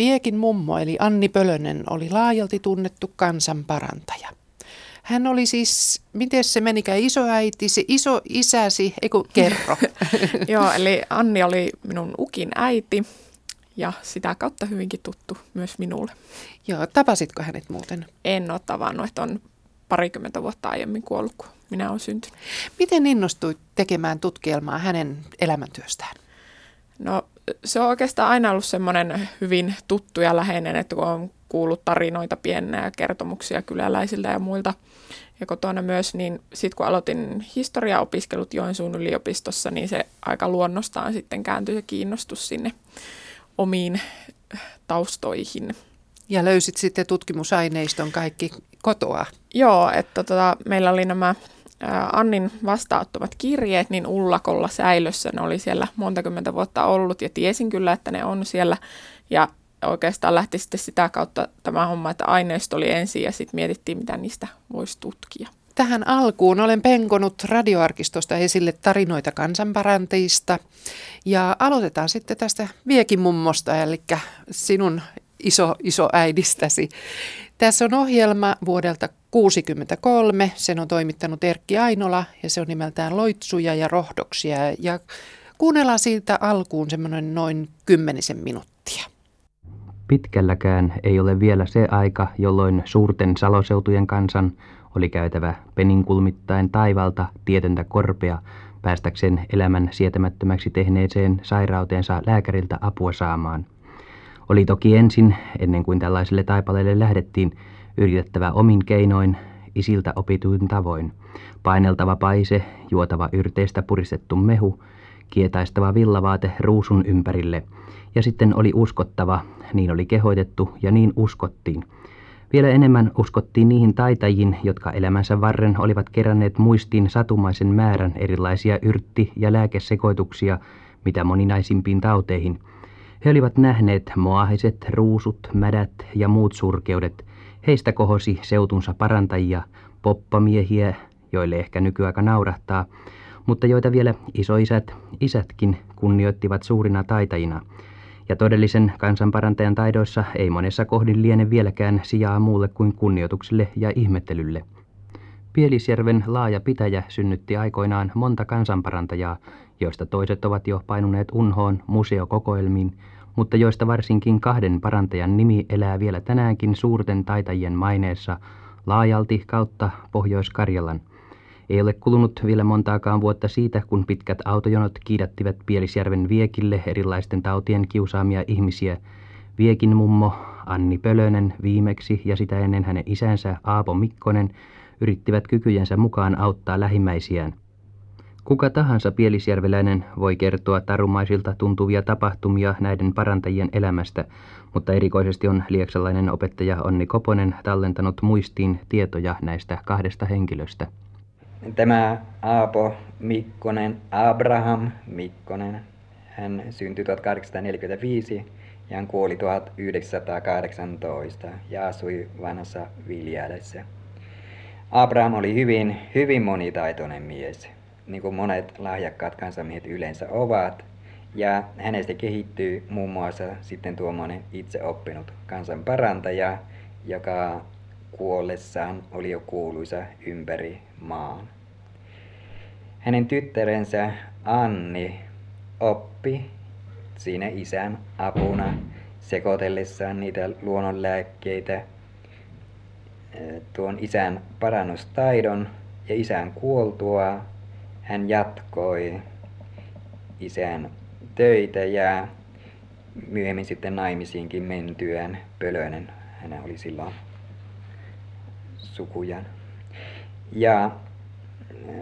Viekin mummo eli Anni Pölönen oli laajalti tunnettu kansanparantaja. Hän oli siis, miten se menikään, isoäiti, se iso isäsi, eiku kerro. Joo, eli Anni oli minun ukin äiti ja sitä kautta hyvinkin tuttu myös minulle. Joo, tapasitko hänet muuten? En ole tavannut, että on parikymmentä vuotta aiemmin kuollut, kun minä olen syntynyt. Miten innostuit tekemään tutkielmaa hänen elämäntyöstään? No se on oikeastaan aina ollut semmoinen hyvin tuttu ja läheinen, että kun on kuullut tarinoita pienenä ja kertomuksia kyläläisiltä ja muilta ja kotona myös, niin sitten kun aloitin historiaopiskelut Joensuun yliopistossa, niin se aika luonnostaan sitten kääntyi se kiinnostus sinne omiin taustoihin. Ja löysit sitten tutkimusaineiston kaikki kotoa? Joo, että tota, meillä oli nämä Annin vastaanottamat kirjeet niin ullakolla säilössä. Ne oli siellä monta kymmentä vuotta ollut ja tiesin kyllä, että ne on siellä. Ja oikeastaan lähti sitten sitä kautta tämä homma, että aineisto oli ensin ja sitten mietittiin, mitä niistä voisi tutkia. Tähän alkuun olen penkonut radioarkistosta esille tarinoita kansanparantajista ja aloitetaan sitten tästä Viekin mummosta, eli sinun iso, iso äidistäsi. Tässä on ohjelma vuodelta 1963. Sen on toimittanut Erkki Ainola ja se on nimeltään Loitsuja ja rohdoksia. Ja kuunnellaan siitä alkuun semmoinen noin kymmenisen minuuttia. Pitkälläkään ei ole vielä se aika, jolloin suurten saloseutujen kansan oli käytävä peninkulmittain taivalta tietentä korpea päästäkseen elämän sietämättömäksi tehneeseen sairauteensa lääkäriltä apua saamaan. Oli toki ensin, ennen kuin tällaiselle taipaleelle lähdettiin, yritettävä omin keinoin, isiltä opituin tavoin. Paineltava paise, juotava yrteistä puristettu mehu, kietaistava villavaate ruusun ympärille, ja sitten oli uskottava, niin oli kehoitettu ja niin uskottiin. Vielä enemmän uskottiin niihin taitajiin, jotka elämänsä varren olivat keränneet muistiin satumaisen määrän erilaisia yrtti- ja lääkesekoituksia, mitä moninaisimpiin tauteihin. He olivat nähneet moahiset, ruusut, mädät ja muut surkeudet, Heistä kohosi seutunsa parantajia, poppamiehiä, joille ehkä nykyaika naurahtaa, mutta joita vielä isoisät, isätkin kunnioittivat suurina taitajina. Ja todellisen kansanparantajan taidoissa ei monessa kohdin liene vieläkään sijaa muulle kuin kunnioitukselle ja ihmettelylle. Pielisjärven laaja pitäjä synnytti aikoinaan monta kansanparantajaa, joista toiset ovat jo painuneet unhoon museokokoelmiin, mutta joista varsinkin kahden parantajan nimi elää vielä tänäänkin suurten taitajien maineessa laajalti kautta Pohjois-Karjalan. Ei ole kulunut vielä montaakaan vuotta siitä, kun pitkät autojonot kiidättivät Pielisjärven Viekille erilaisten tautien kiusaamia ihmisiä. Viekin mummo Anni Pölönen viimeksi ja sitä ennen hänen isänsä Aapo Mikkonen yrittivät kykyjensä mukaan auttaa lähimmäisiään. Kuka tahansa pielisjärveläinen voi kertoa tarumaisilta tuntuvia tapahtumia näiden parantajien elämästä, mutta erikoisesti on lieksalainen opettaja Onni Koponen tallentanut muistiin tietoja näistä kahdesta henkilöstä. Tämä Aapo Mikkonen, Abraham Mikkonen, hän syntyi 1845 ja hän kuoli 1918 ja asui vanhassa Viljälessä. Abraham oli hyvin, hyvin monitaitoinen mies niin kuin monet lahjakkaat kansamiehet yleensä ovat. Ja hänestä kehittyy muun muassa sitten tuommoinen itse oppinut kansanparantaja, joka kuollessaan oli jo kuuluisa ympäri maan. Hänen tyttärensä Anni oppi siinä isän apuna sekoitellessaan niitä luonnonlääkkeitä tuon isän parannustaidon ja isän kuoltua hän jatkoi isän töitä ja myöhemmin sitten naimisiinkin mentyään Pölönen. Hän oli silloin sukujan. Ja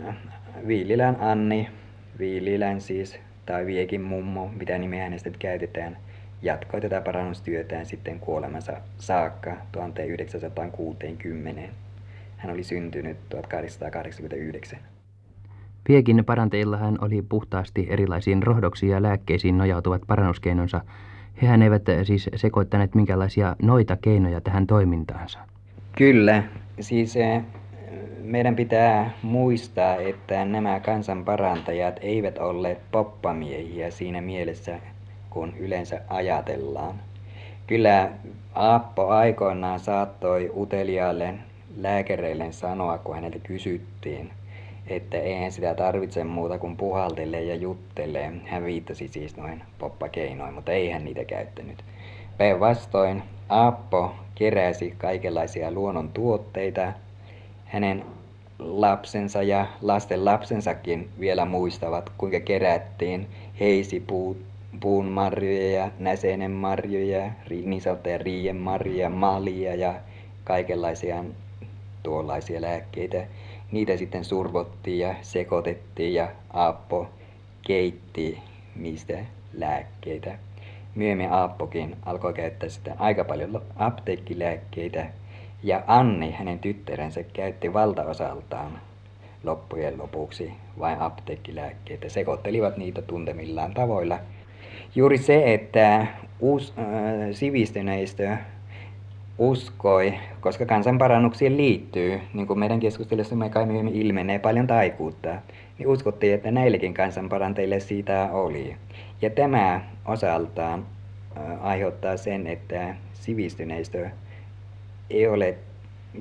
äh, Viililän Anni, Viililän siis, tai Viekin mummo, mitä nimeä hänestä käytetään, jatkoi tätä parannustyötään sitten kuolemansa saakka 1960. Hän oli syntynyt 1889. Piekin paranteilla hän oli puhtaasti erilaisiin rohdoksiin ja lääkkeisiin nojautuvat parannuskeinonsa. Hehän eivät siis sekoittaneet minkälaisia noita keinoja tähän toimintaansa. Kyllä, siis eh, meidän pitää muistaa, että nämä kansanparantajat eivät olleet poppamiehiä siinä mielessä, kun yleensä ajatellaan. Kyllä Aappo aikoinaan saattoi uteliaalle lääkäreille sanoa, kun häneltä kysyttiin, että eihän sitä tarvitse muuta kuin puhaltelee ja juttelee. Hän viittasi siis noin poppakeinoin, mutta ei hän niitä käyttänyt. Päinvastoin Aappo keräsi kaikenlaisia luonnon tuotteita. Hänen lapsensa ja lasten lapsensakin vielä muistavat, kuinka kerättiin heisipuut, puun marjoja, näseinen marjoja, niin sanottuja riien marjoja, malia ja kaikenlaisia tuollaisia lääkkeitä. Niitä sitten survottiin ja sekoitettiin ja Aappo keitti niistä lääkkeitä. Myöhemmin Aappokin alkoi käyttää sitä aika paljon apteekkilääkkeitä ja Anni, hänen tyttärensä, käytti valtaosaltaan loppujen lopuksi vain apteekkilääkkeitä. Sekoittelivat niitä tuntemillaan tavoilla. Juuri se, että us, äh, sivistyneistö uskoi, koska kansanparannuksiin liittyy, niin kuin meidän me kai myöhemmin ilmenee paljon taikuutta, niin uskottiin, että näillekin kansanparantajille siitä oli. Ja tämä osaltaan aiheuttaa sen, että sivistyneistö ei ole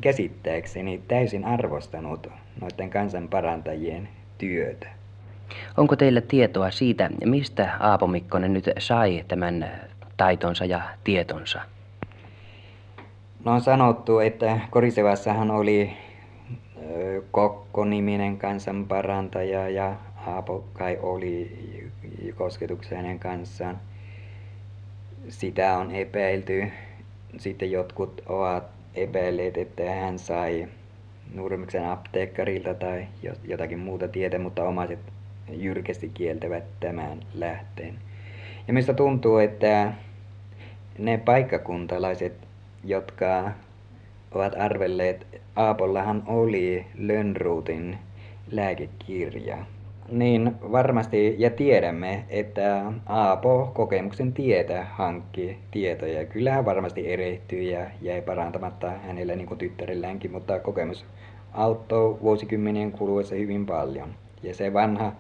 käsittääkseni täysin arvostanut noiden kansanparantajien työtä. Onko teillä tietoa siitä, mistä Aapo Mikkonen nyt sai tämän taitonsa ja tietonsa? No on sanottu, että Korisevassahan oli Kokko-niminen kansanparantaja ja Aapo kai oli kosketuksen hänen kanssaan. Sitä on epäilty. Sitten jotkut ovat epäilleet, että hän sai Nurmiksen apteekkarilta tai jotakin muuta tietä, mutta omaiset jyrkästi kieltävät tämän lähteen. Ja mistä tuntuu, että ne paikkakuntalaiset, jotka ovat arvelleet, Aapollahan oli Lönnruutin lääkekirja, niin varmasti ja tiedämme, että Aapo kokemuksen tietä hankki tietoja. Kyllä hän varmasti erehtyi ja jäi parantamatta hänellä niin kuin tyttärelläänkin, mutta kokemus auttoi vuosikymmenien kuluessa hyvin paljon. Ja se vanha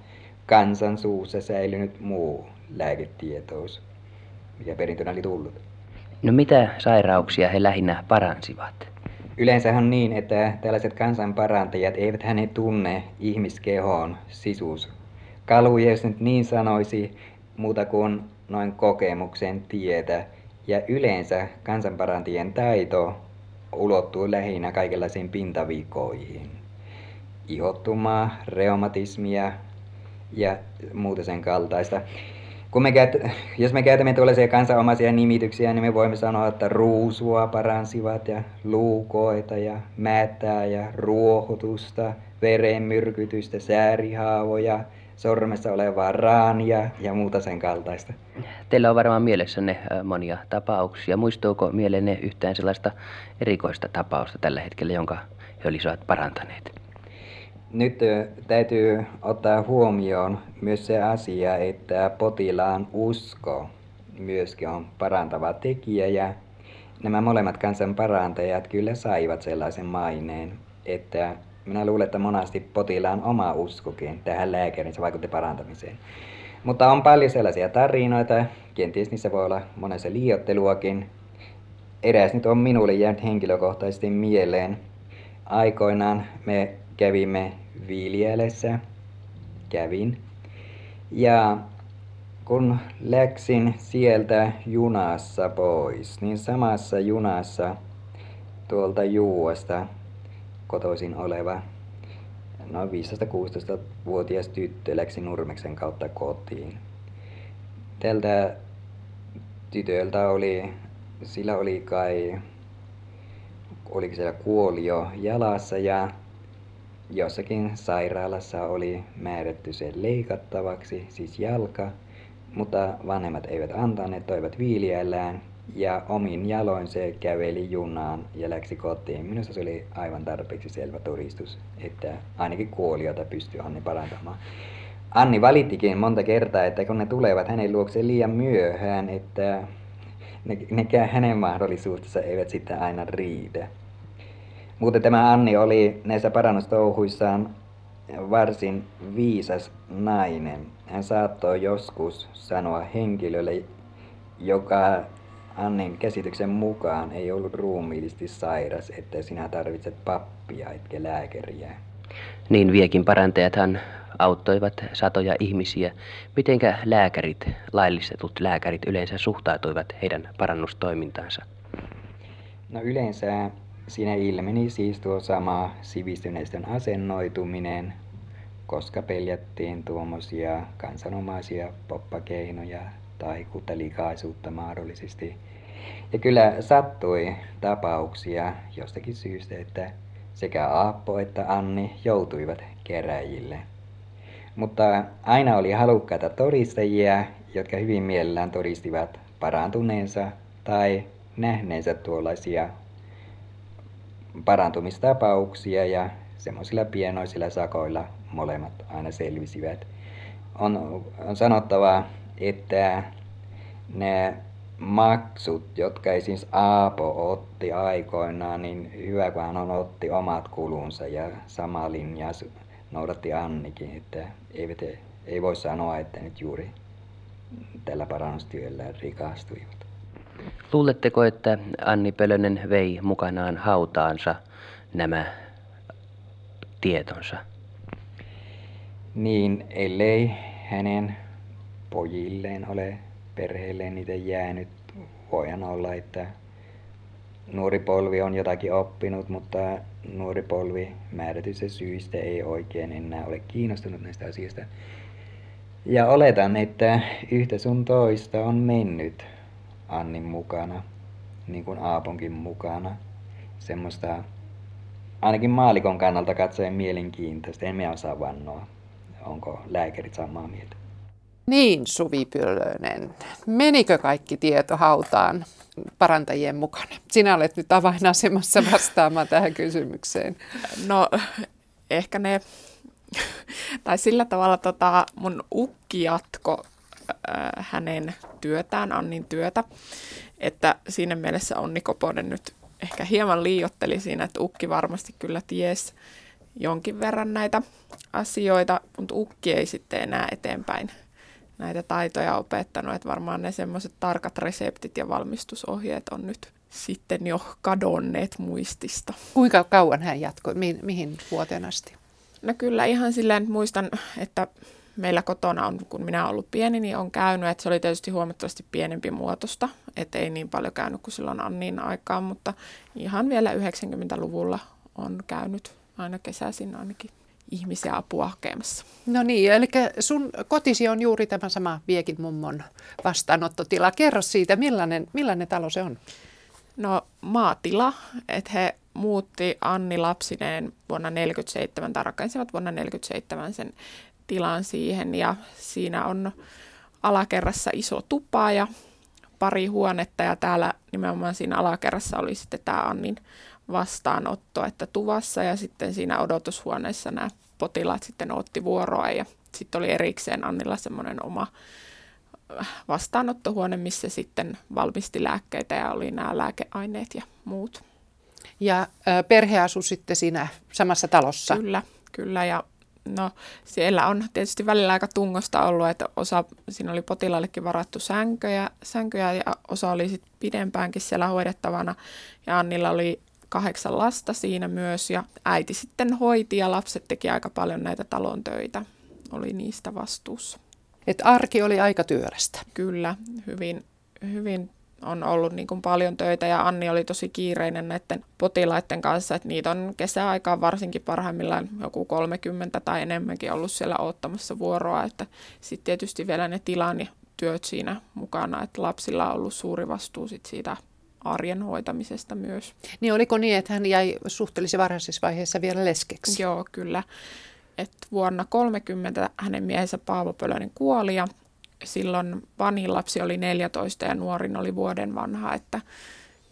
kansan suussa säilynyt muu lääketietous, mikä perintönä oli tullut. No mitä sairauksia he lähinnä paransivat? Yleensä on niin, että tällaiset kansanparantajat eivät hänet tunne ihmiskehoon sisuus. Kaluja, jos nyt niin sanoisi, muuta kuin noin kokemuksen tietä. Ja yleensä kansanparantajien taito ulottuu lähinnä kaikenlaisiin pintavikoihin. Ihottumaa, reumatismia ja muuta sen kaltaista kun me käyt, jos me käytämme tuollaisia kansanomaisia nimityksiä, niin me voimme sanoa, että ruusua paransivat ja luukoita ja määtää ja ruohotusta, verenmyrkytystä, säärihaavoja, sormessa olevaa raania ja muuta sen kaltaista. Teillä on varmaan mielessänne monia tapauksia. Muistuuko mielenne yhtään sellaista erikoista tapausta tällä hetkellä, jonka he olisivat parantaneet? Nyt täytyy ottaa huomioon myös se asia, että potilaan usko myöskin on parantava tekijä ja nämä molemmat kansan parantajat kyllä saivat sellaisen maineen, että minä luulen, että monasti potilaan oma uskokin tähän lääkäriin se vaikutti parantamiseen. Mutta on paljon sellaisia tarinoita, kenties niissä voi olla monessa liiotteluakin. Eräs nyt on minulle jäänyt henkilökohtaisesti mieleen. Aikoinaan me kävimme Viljälessä, kävin. Ja kun läksin sieltä junassa pois, niin samassa junassa tuolta Juuasta kotoisin oleva noin 15-16-vuotias tyttö läksi Nurmeksen kautta kotiin. Tältä tytöltä oli, sillä oli kai, oliko siellä kuolio jalassa ja jossakin sairaalassa oli määrätty se leikattavaksi, siis jalka, mutta vanhemmat eivät antaneet, toivat viiliällään ja omin jaloin se käveli junaan ja läksi kotiin. Minusta se oli aivan tarpeeksi selvä todistus, että ainakin kuoliota pystyy Anni parantamaan. Anni valittikin monta kertaa, että kun ne tulevat hänen luokseen liian myöhään, että ne, nekään hänen mahdollisuutensa eivät sitten aina riitä. Mutta tämä Anni oli näissä parannustouhuissaan varsin viisas nainen. Hän saattoi joskus sanoa henkilölle, joka Annin käsityksen mukaan ei ollut ruumiillisesti sairas, että sinä tarvitset pappia etkä lääkäriä. Niin viekin parantajathan auttoivat satoja ihmisiä. Mitenkä lääkärit, laillistetut lääkärit yleensä suhtautuivat heidän parannustoimintaansa? No yleensä siinä ilmeni siis tuo sama sivistyneistön asennoituminen, koska peljättiin tuommoisia kansanomaisia poppakeinoja tai kutelikaisuutta mahdollisesti. Ja kyllä sattui tapauksia jostakin syystä, että sekä Aappo että Anni joutuivat keräjille. Mutta aina oli halukkaita todistajia, jotka hyvin mielellään todistivat parantuneensa tai nähneensä tuollaisia parantumistapauksia ja semmoisilla pienoisilla sakoilla molemmat aina selvisivät. On, on sanottava, että ne maksut, jotka siis Aapo otti aikoinaan, niin hyvä kun hän otti omat kulunsa ja sama linja noudatti Annikin, että eivät, ei voi sanoa, että nyt juuri tällä parannustyöllä rikastuivat. Luuletteko, että Anni Pölönen vei mukanaan hautaansa nämä tietonsa? Niin, ellei hänen pojilleen ole perheelleen niitä jäänyt. Voihan olla, että nuori polvi on jotakin oppinut, mutta nuori polvi määrätyistä syistä ei oikein enää ole kiinnostunut näistä asioista. Ja oletan, että yhtä sun toista on mennyt Annin mukana, niin kuin Aaponkin mukana. Semmoista ainakin maalikon kannalta katsoen mielenkiintoista. En minä osaa vannoa, onko lääkärit samaa mieltä. Niin, Suvi Pylönen. Menikö kaikki tieto hautaan parantajien mukana? Sinä olet nyt avainasemassa vastaamaan tähän kysymykseen. No, ehkä ne, tai sillä tavalla tota, mun ukki jatko hänen työtään, Annin työtä, että siinä mielessä Onni Koponen nyt ehkä hieman liiotteli siinä, että ukki varmasti kyllä ties jonkin verran näitä asioita, mutta ukki ei sitten enää eteenpäin näitä taitoja opettanut, että varmaan ne semmoiset tarkat reseptit ja valmistusohjeet on nyt sitten jo kadonneet muistista. Kuinka kauan hän jatkoi? Mi- mihin vuoteen asti? No kyllä ihan silleen, että muistan, että meillä kotona on, kun minä olen ollut pieni, niin on käynyt, että se oli tietysti huomattavasti pienempi muotosta, että ei niin paljon käynyt kuin silloin Annin aikaan, mutta ihan vielä 90-luvulla on käynyt aina kesäisin ainakin ihmisiä apua hakemassa. No niin, eli sun kotisi on juuri tämä sama Viekin mummon vastaanottotila. Kerro siitä, millainen, millainen talo se on? No maatila, että he muutti Anni lapsineen vuonna 1947, tai rakensivat vuonna 1947 sen tilan siihen ja siinä on alakerrassa iso tupa ja pari huonetta ja täällä nimenomaan siinä alakerrassa oli sitten tämä Annin vastaanotto, että tuvassa ja sitten siinä odotushuoneessa nämä potilaat sitten otti vuoroa ja sitten oli erikseen Annilla semmoinen oma äh, vastaanottohuone, missä sitten valmisti lääkkeitä ja oli nämä lääkeaineet ja muut. Ja perhe asui sitten siinä samassa talossa? Kyllä, kyllä ja no siellä on tietysti välillä aika tungosta ollut, että osa, siinä oli potilaillekin varattu sänköjä, sänköjä ja osa oli sitten pidempäänkin siellä hoidettavana ja Annilla oli kahdeksan lasta siinä myös ja äiti sitten hoiti ja lapset teki aika paljon näitä talon töitä, oli niistä vastuussa. Et arki oli aika työlästä. Kyllä, hyvin, hyvin on ollut niin kuin paljon töitä ja Anni oli tosi kiireinen näiden potilaiden kanssa, että niitä on kesäaikaan varsinkin parhaimmillaan joku 30 tai enemmänkin ollut siellä ottamassa vuoroa, että sitten tietysti vielä ne tilan ja työt siinä mukana, että lapsilla on ollut suuri vastuu sit siitä arjen hoitamisesta myös. Niin oliko niin, että hän jäi suhteellisen varhaisessa vaiheessa vielä leskeksi? Joo, kyllä. Et vuonna 30 hänen miehensä Paavo Pölönen kuoli ja silloin vanhin lapsi oli 14 ja nuorin oli vuoden vanha, että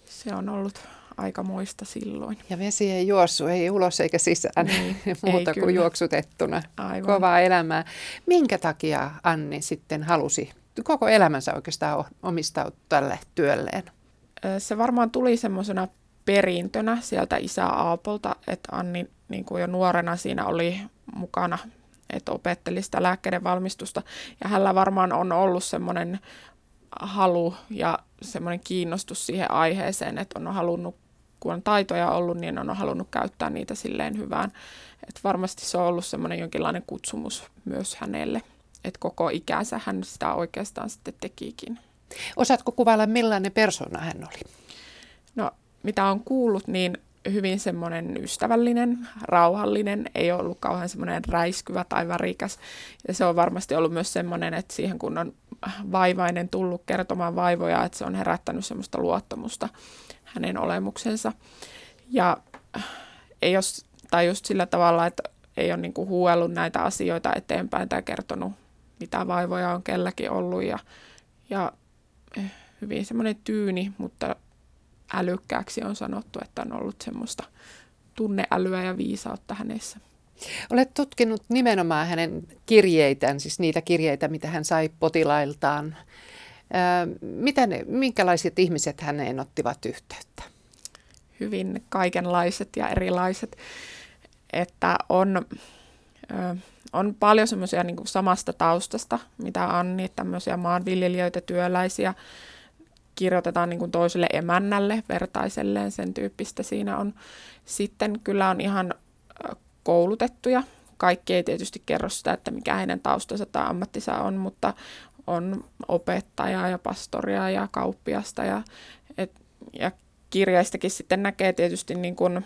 se on ollut aika muista silloin. Ja vesi ei juossu, ei ulos eikä sisään, niin, muuta kuin kyllä. juoksutettuna. Aivan. Kovaa elämää. Minkä takia Anni sitten halusi koko elämänsä oikeastaan omistaa tälle työlleen? se varmaan tuli semmoisena perintönä sieltä isä Aapolta, että Anni niin kuin jo nuorena siinä oli mukana, että opetteli sitä lääkkeiden valmistusta. Ja hänellä varmaan on ollut semmoinen halu ja semmoinen kiinnostus siihen aiheeseen, että on halunnut, kun on taitoja ollut, niin on halunnut käyttää niitä silleen hyvään. Että varmasti se on ollut semmoinen jonkinlainen kutsumus myös hänelle, että koko ikänsä hän sitä oikeastaan sitten tekikin. Osaatko kuvailla, millainen persona hän oli? No, mitä on kuullut, niin hyvin semmoinen ystävällinen, rauhallinen, ei ollut kauhean semmoinen räiskyvä tai värikäs. Ja se on varmasti ollut myös semmoinen, että siihen kun on vaivainen tullut kertomaan vaivoja, että se on herättänyt semmoista luottamusta hänen olemuksensa. Ja ei jos, tai just sillä tavalla, että ei ole niinku huuellut näitä asioita eteenpäin tai kertonut, mitä vaivoja on kelläkin ollut. Ja, ja hyvin semmoinen tyyni, mutta älykkääksi on sanottu, että on ollut semmoista tunneälyä ja viisautta hänessä. Olet tutkinut nimenomaan hänen kirjeitään, siis niitä kirjeitä, mitä hän sai potilailtaan. Mitä ne, minkälaiset ihmiset häneen ottivat yhteyttä? Hyvin kaikenlaiset ja erilaiset. Että on, on paljon semmoisia niin samasta taustasta, mitä Anni, tämmöisiä maanviljelijöitä, työläisiä, kirjoitetaan niin kuin toiselle emännälle, vertaiselleen, sen tyyppistä siinä on. Sitten kyllä on ihan koulutettuja. Kaikki ei tietysti kerro sitä, että mikä heidän taustansa tai ammattinsa on, mutta on opettajaa ja pastoria ja kauppiasta ja, et, ja kirjaistakin sitten näkee tietysti niin kuin,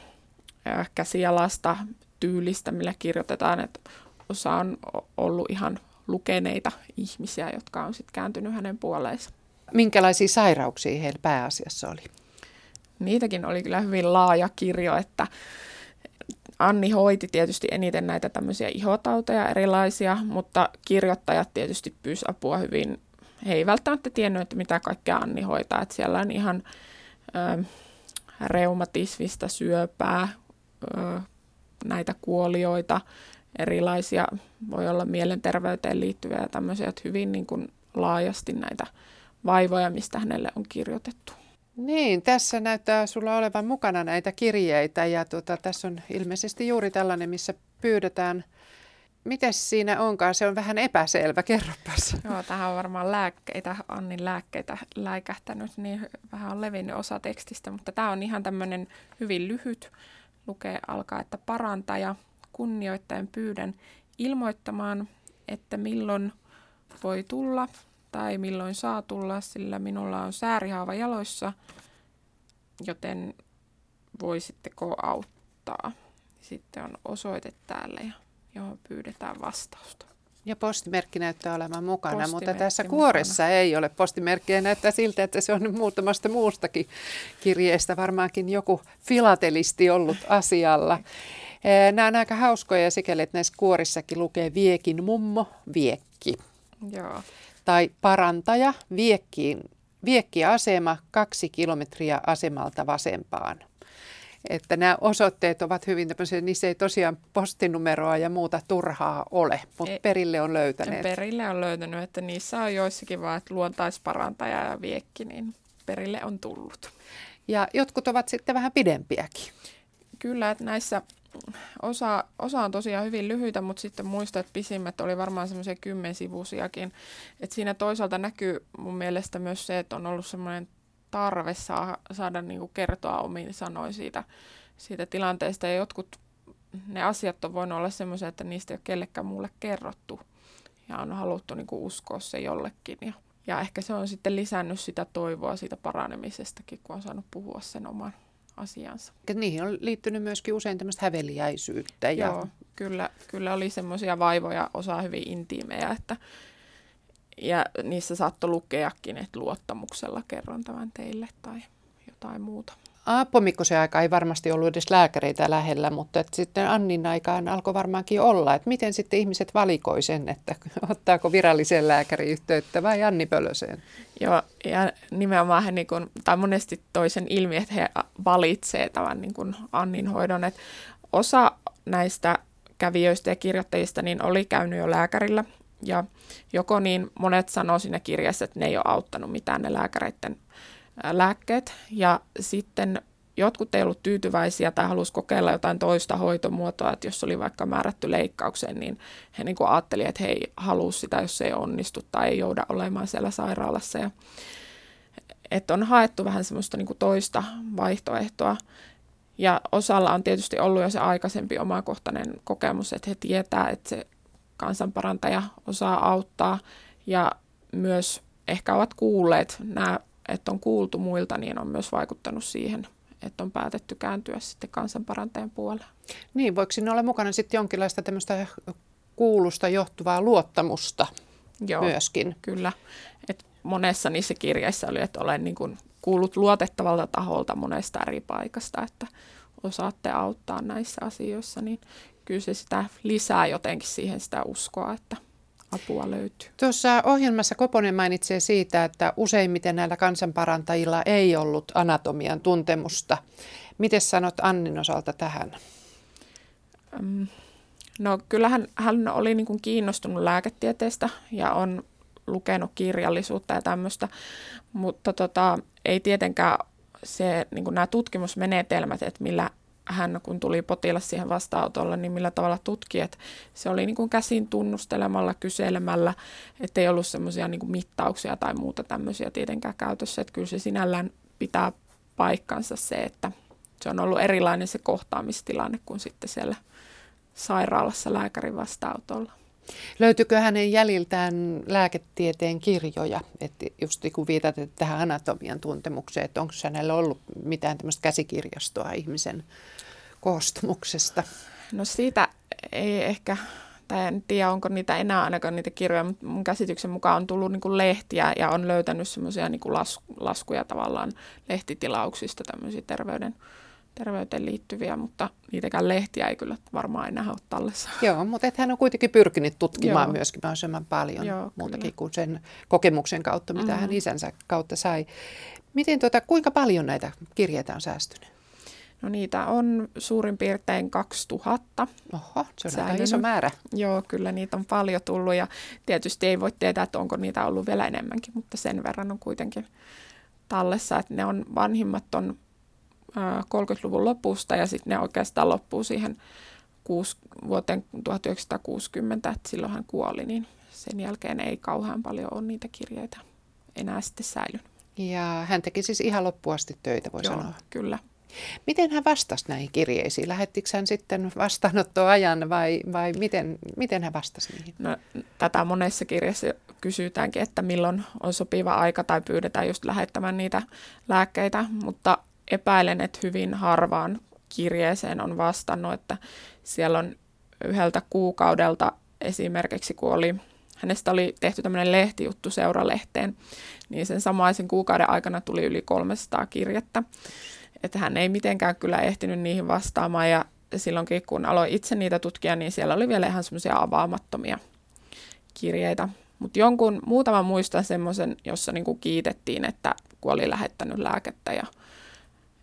käsialasta tyylistä, millä kirjoitetaan, että osa on ollut ihan lukeneita ihmisiä, jotka on sitten kääntynyt hänen puoleensa. Minkälaisia sairauksia heillä pääasiassa oli? Niitäkin oli kyllä hyvin laaja kirjo, että Anni hoiti tietysti eniten näitä tämmöisiä ihotauteja erilaisia, mutta kirjoittajat tietysti pyysi apua hyvin. He ei välttämättä tiennyt, että mitä kaikkea Anni hoitaa. Että siellä on ihan ö, reumatismista, syöpää, ö, näitä kuolioita, erilaisia, voi olla mielenterveyteen liittyviä ja tämmöisiä, että hyvin niin kuin laajasti näitä vaivoja, mistä hänelle on kirjoitettu. Niin, tässä näyttää sulla olevan mukana näitä kirjeitä ja tuota, tässä on ilmeisesti juuri tällainen, missä pyydetään. Miten siinä onkaan? Se on vähän epäselvä, kerropas. Joo, tähän on varmaan lääkkeitä, Annin lääkkeitä läikähtänyt, niin vähän on levinnyt osa tekstistä, mutta tämä on ihan tämmöinen hyvin lyhyt. Lukee alkaa, että parantaja kunnioittaen pyydän ilmoittamaan, että milloin voi tulla tai milloin saa tulla, sillä minulla on säärihaava jaloissa, joten voisitteko auttaa. Sitten on osoite täällä, ja johon pyydetään vastausta. Ja postimerkki näyttää olevan mukana, mutta tässä kuoressa mukana. ei ole postimerkkiä. Näyttää siltä, että se on muutamasta muustakin kirjeestä varmaankin joku filatelisti ollut asialla. Nämä on aika hauskoja sikäli, että näissä kuorissakin lukee viekin mummo, viekki. Joo tai parantaja viekkiin, viekkiasema kaksi kilometriä asemalta vasempaan. Että nämä osoitteet ovat hyvin tämmöisiä, niissä ei tosiaan postinumeroa ja muuta turhaa ole, mutta ei, perille on löytäneet. Perille on löytänyt, että niissä on joissakin vaan, että luontaisparantaja ja viekki, niin perille on tullut. Ja jotkut ovat sitten vähän pidempiäkin. Kyllä, että näissä osa, osa on tosiaan hyvin lyhyitä, mutta sitten muista, että pisimmät oli varmaan semmoisia kymmensivuisiakin. Et siinä toisaalta näkyy mun mielestä myös se, että on ollut semmoinen tarve saa, saada niin kuin kertoa omin sanoin siitä, siitä tilanteesta. Ja jotkut ne asiat on voinut olla semmoisia, että niistä ei ole kellekään mulle kerrottu. Ja on haluttu niin kuin uskoa se jollekin. Ja, ja ehkä se on sitten lisännyt sitä toivoa siitä paranemisestakin, kun on saanut puhua sen oman asiansa. Niihin on liittynyt myöskin usein tämmöistä häveliäisyyttä. Ja... Joo, kyllä, kyllä oli semmoisia vaivoja, osa hyvin intiimejä, että ja niissä saattoi lukeakin, että luottamuksella kerron tämän teille tai jotain muuta. Pomikkosen aika ei varmasti ollut edes lääkäreitä lähellä, mutta että sitten Annin aikaan alkoi varmaankin olla, että miten sitten ihmiset valikoi sen, että ottaako virallisen lääkäri yhteyttä vai Anni Pölöseen. Joo, ja nimenomaan he niin kuin, tai monesti toisen ilmi, että he valitsee tämän niin kuin Annin hoidon, että osa näistä kävijöistä ja kirjoittajista niin oli käynyt jo lääkärillä, ja joko niin monet sanoo siinä kirjassa, että ne ei ole auttanut mitään ne lääkäreiden lääkkeet. Ja sitten jotkut ei ollut tyytyväisiä tai halusi kokeilla jotain toista hoitomuotoa, että jos oli vaikka määrätty leikkaukseen, niin he niin ajattelivat, että he ei halua sitä, jos se ei onnistu tai ei jouda olemaan siellä sairaalassa. Ja, että on haettu vähän semmoista niin toista vaihtoehtoa. Ja osalla on tietysti ollut jo se aikaisempi omakohtainen kokemus, että he tietää, että se kansanparantaja osaa auttaa ja myös ehkä ovat kuulleet nämä, että on kuultu muilta, niin on myös vaikuttanut siihen, että on päätetty kääntyä sitten kansanparantajan puolelle. Niin, voiko siinä olla mukana sitten jonkinlaista tämmöistä kuulusta johtuvaa luottamusta Joo, myöskin? kyllä. Et monessa niissä kirjeissä oli, että olen niin kuin kuullut luotettavalta taholta monesta eri paikasta, että osaatte auttaa näissä asioissa, niin kyllä se sitä lisää jotenkin siihen sitä uskoa, että apua löytyy. Tuossa ohjelmassa Koponen mainitsee siitä, että useimmiten näillä kansanparantajilla ei ollut anatomian tuntemusta. Miten sanot Annin osalta tähän? No kyllähän hän oli niin kuin kiinnostunut lääketieteestä ja on lukenut kirjallisuutta ja tämmöistä, mutta tota, ei tietenkään se, niin kuin nämä tutkimusmenetelmät, että millä hän, kun tuli potilas siihen vastaanotolle, niin millä tavalla tutki, että se oli niin kuin käsin tunnustelemalla, kyselemällä, ettei ollut semmoisia niin mittauksia tai muuta tämmöisiä tietenkään käytössä, että kyllä se sinällään pitää paikkansa se, että se on ollut erilainen se kohtaamistilanne kuin sitten siellä sairaalassa lääkärin vastaanotolla. Löytyykö hänen jäljiltään lääketieteen kirjoja, että just kun viitatte tähän anatomian tuntemukseen, että onko hänellä ollut mitään tämmöistä käsikirjastoa ihmisen koostumuksesta? No siitä ei ehkä, tai en tiedä onko niitä enää ainakaan niitä kirjoja, mutta mun käsityksen mukaan on tullut niin lehtiä ja on löytänyt semmoisia niin las, laskuja tavallaan lehtitilauksista tämmöisiä terveyden terveyteen liittyviä, mutta niitäkään lehtiä ei kyllä varmaan enää ole tallessa. Joo, mutta et hän on kuitenkin pyrkinyt tutkimaan Joo. myöskin mahdollisimman paljon Joo, muutakin kyllä. kuin sen kokemuksen kautta, mitä mm-hmm. hän isänsä kautta sai. Miten tuota, kuinka paljon näitä kirjeitä on säästynyt? No niitä on suurin piirtein 2000. Oho, se on aika iso määrä. Joo, kyllä niitä on paljon tullut ja tietysti ei voi tietää, että onko niitä ollut vielä enemmänkin, mutta sen verran on kuitenkin tallessa, että ne on vanhimmat on 30-luvun lopusta ja sitten ne oikeastaan loppuu siihen kuusi, vuoteen 1960, että silloin hän kuoli, niin sen jälkeen ei kauhean paljon ole niitä kirjeitä enää sitten säilynyt. Ja hän teki siis ihan loppuasti töitä, voi Joo, sanoa. kyllä. Miten hän vastasi näihin kirjeisiin? Lähettikö hän sitten vastaanottoajan vai, vai miten, miten hän vastasi niihin? No, tätä monessa kirjassa kysytäänkin, että milloin on sopiva aika tai pyydetään just lähettämään niitä lääkkeitä, mutta epäilen, että hyvin harvaan kirjeeseen on vastannut, että siellä on yhdeltä kuukaudelta esimerkiksi, kun oli, hänestä oli tehty tämmöinen lehtijuttu seuralehteen, niin sen samaisen kuukauden aikana tuli yli 300 kirjettä. Että hän ei mitenkään kyllä ehtinyt niihin vastaamaan ja silloinkin kun aloin itse niitä tutkia, niin siellä oli vielä ihan semmoisia avaamattomia kirjeitä. Mutta jonkun, muutaman muistan semmoisen, jossa niinku kiitettiin, että kun oli lähettänyt lääkettä ja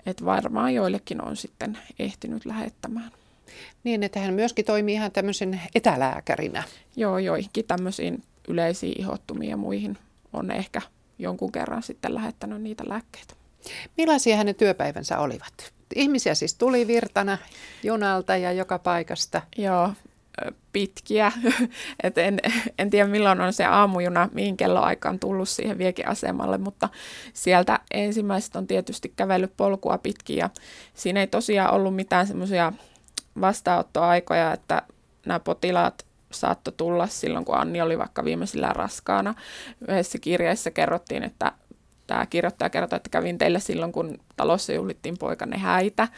että varmaan joillekin on sitten ehtinyt lähettämään. Niin, että hän myöskin toimii ihan tämmöisen etälääkärinä. Joo, joihinkin tämmöisiin yleisiin ihottumiin ja muihin on ehkä jonkun kerran sitten lähettänyt niitä lääkkeitä. Millaisia hänen työpäivänsä olivat? Ihmisiä siis tuli virtana junalta ja joka paikasta. Joo, pitkiä. Et en, en tiedä milloin on se aamujuna, mihin kelloaikaan tullut siihen viekiasemalle, mutta sieltä ensimmäiset on tietysti kävellyt polkua pitkin ja siinä ei tosiaan ollut mitään semmoisia vastaanottoaikoja, että nämä potilaat saattoi tulla silloin, kun Anni oli vaikka viimeisillä raskaana. Yhdessä kirjeessä kerrottiin, että tämä kirjoittaja kertoi, että kävin teillä silloin, kun talossa juhlittiin poikanne häitä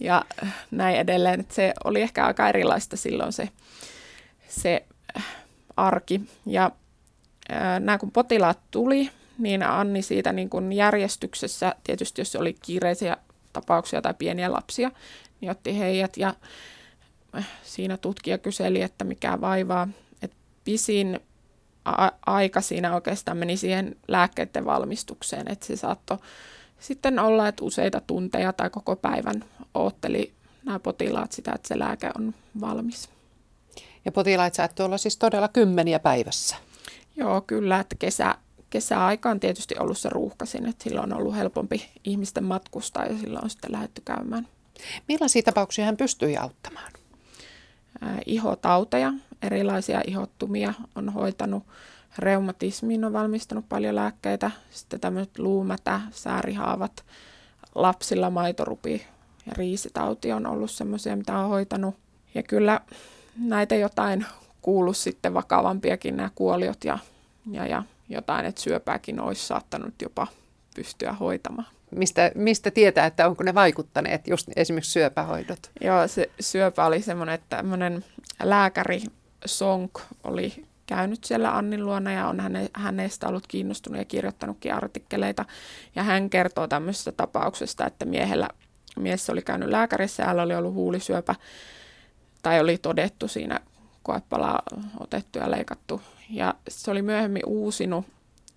ja näin edelleen. Että se oli ehkä aika erilaista silloin se, se äh, arki. Ja äh, nämä kun potilaat tuli, niin Anni siitä niin kun järjestyksessä, tietysti jos oli kiireisiä tapauksia tai pieniä lapsia, niin otti heidät ja äh, siinä tutkija kyseli, että mikä vaivaa. Et pisin a- aika siinä oikeastaan meni siihen lääkkeiden valmistukseen, että se saattoi sitten olla, että useita tunteja tai koko päivän ootteli nämä potilaat sitä, että se lääke on valmis. Ja potilaat saattoi olla siis todella kymmeniä päivässä. Joo, kyllä, että kesä, kesäaika on tietysti ollut se ruuhkasin, että silloin on ollut helpompi ihmisten matkustaa ja silloin on sitten lähdetty käymään. Millaisia tapauksia hän pystyi auttamaan? ihotauteja, erilaisia ihottumia on hoitanut. Reumatismiin on valmistanut paljon lääkkeitä. Sitten tämmöiset luumätä, säärihaavat, lapsilla maitorupi ja riisitauti on ollut semmoisia, mitä on hoitanut. Ja kyllä näitä jotain kuulu sitten vakavampiakin nämä kuoliot ja, ja, ja jotain, että syöpääkin olisi saattanut jopa pystyä hoitamaan. Mistä, mistä tietää, että onko ne vaikuttaneet, just esimerkiksi syöpähoidot? Joo, se syöpä oli semmoinen, että tämmöinen lääkäri Sonk oli käynyt siellä Annin luona ja on häne, hänestä ollut kiinnostunut ja kirjoittanutkin artikkeleita. Ja hän kertoo tämmöisestä tapauksesta, että miehellä, mies oli käynyt lääkärissä ja hänellä oli ollut huulisyöpä tai oli todettu siinä koepala otettu ja leikattu. Ja se oli myöhemmin uusinut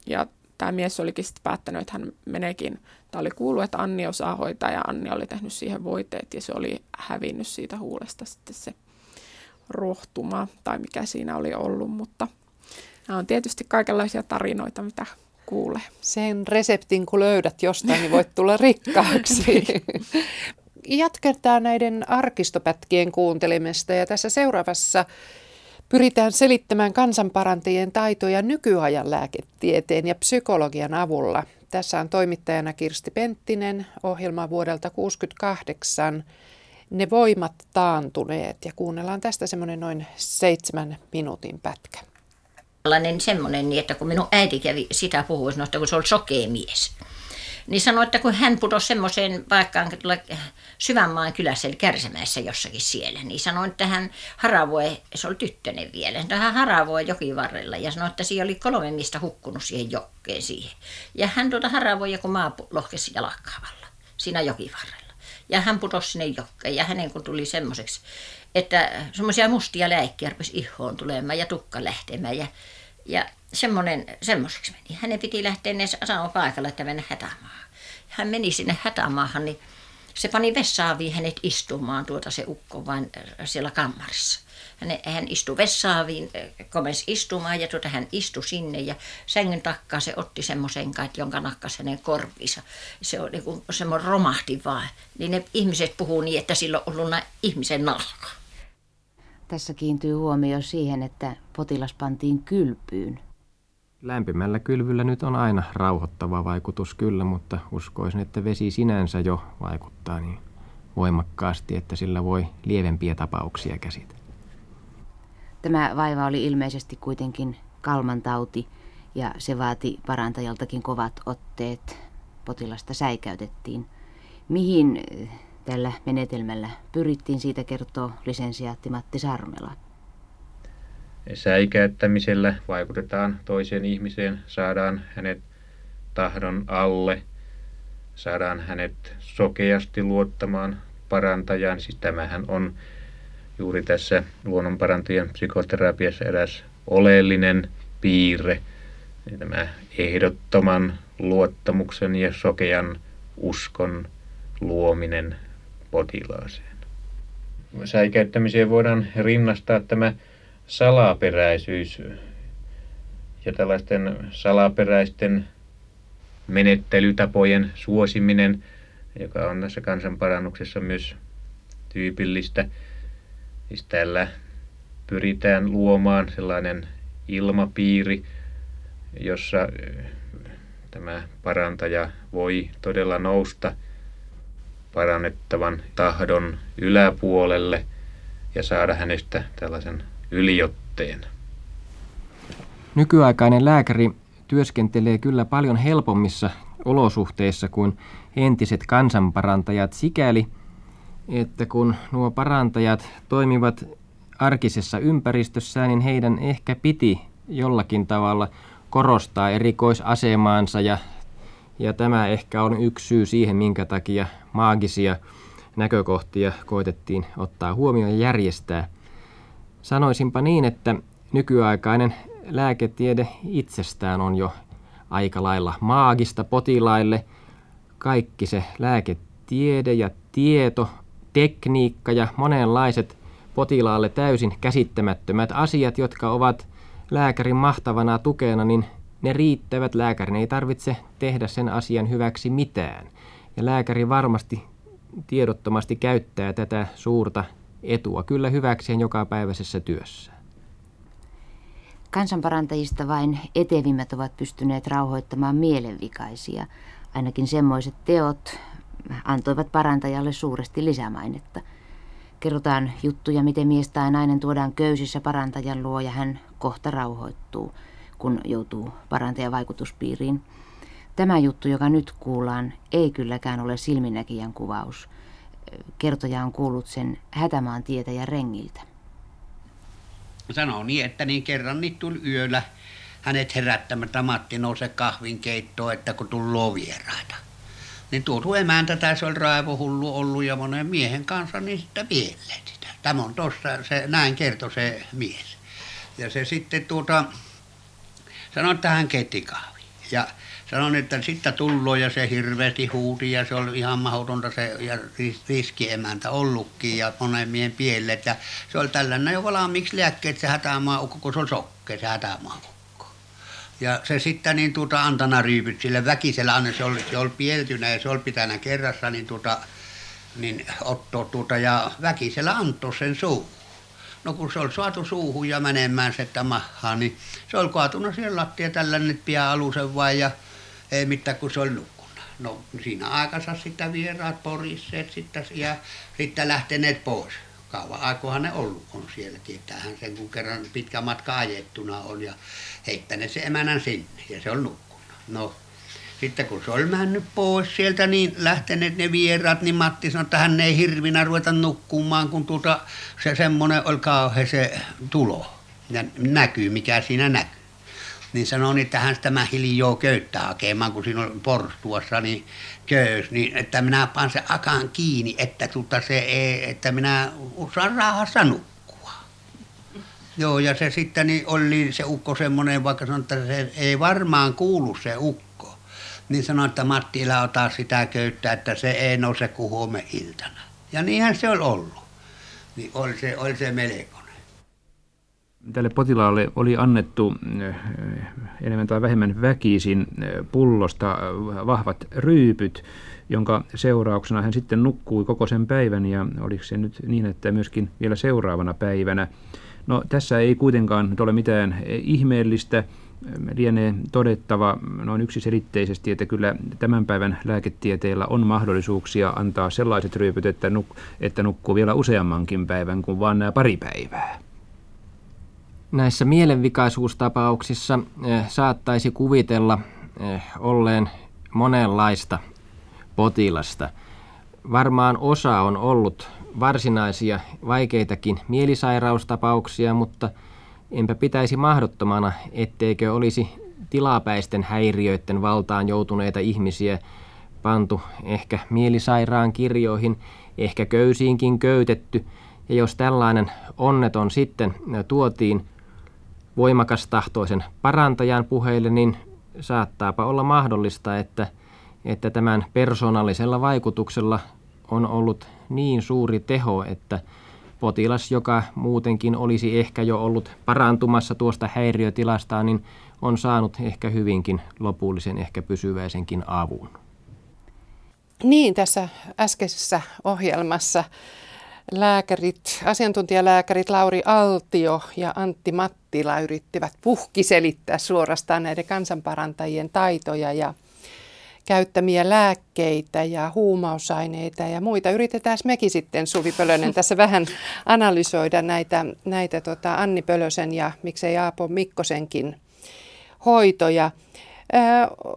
ja tämä mies olikin sitten päättänyt, että hän meneekin, tämä oli kuullut, että Anni osaa hoitaa ja Anni oli tehnyt siihen voiteet ja se oli hävinnyt siitä huulesta sitten se rohtuma tai mikä siinä oli ollut, mutta nämä on tietysti kaikenlaisia tarinoita, mitä kuulee. Sen reseptin kun löydät jostain, niin voit tulla rikkaaksi. Jatketaan näiden arkistopätkien kuuntelemista ja tässä seuraavassa pyritään selittämään kansanparantajien taitoja nykyajan lääketieteen ja psykologian avulla. Tässä on toimittajana Kirsti Penttinen, ohjelma vuodelta 1968 ne voimat taantuneet ja kuunnellaan tästä semmoinen noin seitsemän minuutin pätkä. Tällainen semmoinen, niin että kun minun äiti kävi sitä puhuisi, että kun se oli sokea mies, niin sanoi, että kun hän putosi semmoiseen paikkaan Syvänmaan kylässä, eli Kärsämäessä jossakin siellä, niin sanoi, että hän haravoi, se oli tyttönen vielä, että hän haravoi jokivarrella ja sanoi, että siellä oli kolme miestä hukkunut siihen jokkeen siihen. Ja hän tuota haravoi joku maa lohkesi jalakkaavalla siinä jokivarrella. Ja hän putosi sinne jokkeen ja hänen kun tuli semmoiseksi, että semmoisia mustia läikkiä rupesi ihoon tulemaan ja tukka lähtemään ja, ja semmoinen, semmoiseksi meni. Hänen piti lähteä ne paikalle, että mennä hätämaahan. Hän meni sinne hätämaahan, niin se pani vessaaviin hänet istumaan tuota se ukko vain siellä kammarissa. Hän, hän istui vessaaviin, komensi istumaan ja tuota hän istui sinne ja sängyn takkaa se otti semmoisen kai, jonka nakkas hänen korviinsa. Se oli niin semmoinen romahti vaan. Niin ne ihmiset puhuu niin, että sillä on ollut ihmisen nalka. Tässä kiintyy huomio siihen, että potilas pantiin kylpyyn. Lämpimällä kylvyllä nyt on aina rauhoittava vaikutus kyllä, mutta uskoisin, että vesi sinänsä jo vaikuttaa niin voimakkaasti, että sillä voi lievempiä tapauksia käsitellä. Tämä vaiva oli ilmeisesti kuitenkin kalmantauti ja se vaati parantajaltakin kovat otteet. Potilasta säikäytettiin. Mihin eh, tällä menetelmällä pyrittiin, siitä kertoo lisensiaatti Matti Sarmela. Säikäyttämisellä vaikutetaan toiseen ihmiseen, saadaan hänet tahdon alle, saadaan hänet sokeasti luottamaan parantajaan. Siis tämähän on juuri tässä luonnonparantajien psykoterapiassa eräs oleellinen piirre, tämä ehdottoman luottamuksen ja sokean uskon luominen potilaaseen. Säikäyttämiseen voidaan rinnastaa tämä salaperäisyys ja tällaisten salaperäisten menettelytapojen suosiminen, joka on tässä kansanparannuksessa myös tyypillistä. Siis tällä pyritään luomaan sellainen ilmapiiri, jossa eh, tämä parantaja voi todella nousta parannettavan tahdon yläpuolelle ja saada hänestä tällaisen yliotteen. Nykyaikainen lääkäri työskentelee kyllä paljon helpommissa olosuhteissa kuin entiset kansanparantajat sikäli, että kun nuo parantajat toimivat arkisessa ympäristössä, niin heidän ehkä piti jollakin tavalla korostaa erikoisasemaansa ja, ja tämä ehkä on yksi syy siihen, minkä takia maagisia näkökohtia koitettiin ottaa huomioon ja järjestää. Sanoisinpa niin, että nykyaikainen lääketiede itsestään on jo aika lailla maagista potilaille. Kaikki se lääketiede ja tieto tekniikka ja monenlaiset potilaalle täysin käsittämättömät asiat, jotka ovat lääkärin mahtavana tukena, niin Ne riittävät, lääkärin ei tarvitse tehdä sen asian hyväksi mitään. Ja lääkäri varmasti tiedottomasti käyttää tätä suurta etua kyllä hyväkseen jokapäiväisessä työssä. Kansanparantajista vain etevimmät ovat pystyneet rauhoittamaan mielenvikaisia. Ainakin semmoiset teot antoivat parantajalle suuresti lisämainetta. Kerrotaan juttuja, miten mies tai nainen tuodaan köysissä parantajan luo ja hän kohta rauhoittuu, kun joutuu parantajan vaikutuspiiriin. Tämä juttu, joka nyt kuullaan, ei kylläkään ole silminnäkijän kuvaus. Kertoja on kuullut sen hätämaan ja rengiltä. Sanoo niin, että niin kerran niin tuli yöllä hänet herättämättä Matti nouse kahvinkeittoon, että kun tullut vieraita. Niin tuotu emäntä tässä oli raivohullu ollut ja monen miehen kanssa, niin sitten vieleen sitä. Tämä on tossa, se, näin kertoi se mies. Ja se sitten tuota, sanoi, että hän keitti kahvi. Ja sanon, että sitten tullo ja se hirveästi huuti ja se oli ihan mahdotonta se ja riskiemäntä ollutkin ja monen miehen pielet ja se oli tällainen jo valmiiksi lääkkeet se hätämaa ukko, kun se oli sokke se hätämaa ukko. Ja se sitten niin tuota antana ryypyt sille väkisellä, se oli, se oli pieltynä ja se oli pitänyt kerrassa niin tuota, niin ottaa tuota ja väkisellä antoi sen suuhun. No kun se oli saatu suuhun ja menemään se mahaa, niin se oli kaatunut siellä lattia tällainen pian alusen vain ja ei mitään kun se oli nukkunut. No siinä aikansa sitten vieraat porisseet sitten ja sitten lähteneet pois. Kauan aikohan ne ollut on siellä, tietäähän sen kun kerran pitkä matka ajettuna on ja heittäneet se emänän sinne ja se on nukkunut. No sitten kun se oli mennyt pois sieltä, niin lähteneet ne vieraat, niin Matti sanoi, että hän ei hirvinä ruveta nukkumaan, kun tuota, se semmoinen oli kauhean se tulo. Ja näkyy, mikä siinä näkyy niin sanoi niin, että hän sitä hiljaa köyttä hakemaan, kun siinä on porstuassa niin köys, niin että minä panen se akan kiinni, että, tuota se ei, että minä osaan rahassa nukkua. Joo, ja se sitten niin oli se ukko semmoinen, vaikka sanoi, että se ei varmaan kuulu se ukko. Niin sanoi, että Matti, älä ota sitä köyttä, että se ei nouse kuin huomenna iltana. Ja niinhän se oli ollut. Niin oli se, oli se melko tälle potilaalle oli annettu eh, enemmän tai vähemmän väkisin eh, pullosta eh, vahvat ryypyt, jonka seurauksena hän sitten nukkui koko sen päivän ja oliko se nyt niin, että myöskin vielä seuraavana päivänä. No tässä ei kuitenkaan ole mitään ihmeellistä. Lienee todettava noin yksiselitteisesti, että kyllä tämän päivän lääketieteellä on mahdollisuuksia antaa sellaiset ryypyt, että, nuk- että nukkuu vielä useammankin päivän kuin vain nämä pari päivää. Näissä mielenvikaisuustapauksissa eh, saattaisi kuvitella eh, olleen monenlaista potilasta. Varmaan osa on ollut varsinaisia vaikeitakin mielisairaustapauksia, mutta enpä pitäisi mahdottomana, etteikö olisi tilapäisten häiriöiden valtaan joutuneita ihmisiä pantu ehkä mielisairaan kirjoihin, ehkä köysiinkin köytetty, ja jos tällainen onneton sitten tuotiin voimakastahtoisen parantajan puheille, niin saattaapa olla mahdollista, että, että tämän persoonallisella vaikutuksella on ollut niin suuri teho, että potilas, joka muutenkin olisi ehkä jo ollut parantumassa tuosta häiriötilastaan, niin on saanut ehkä hyvinkin lopullisen, ehkä pysyväisenkin avun. Niin, tässä äskeisessä ohjelmassa lääkärit, asiantuntijalääkärit Lauri Altio ja Antti Mattila yrittivät puhkiselittää suorastaan näiden kansanparantajien taitoja ja käyttämiä lääkkeitä ja huumausaineita ja muita. Yritetään mekin sitten, Suvi Pölönen, tässä vähän analysoida näitä, näitä tota Anni Pölösen ja miksei Aapo Mikkosenkin hoitoja. Ö,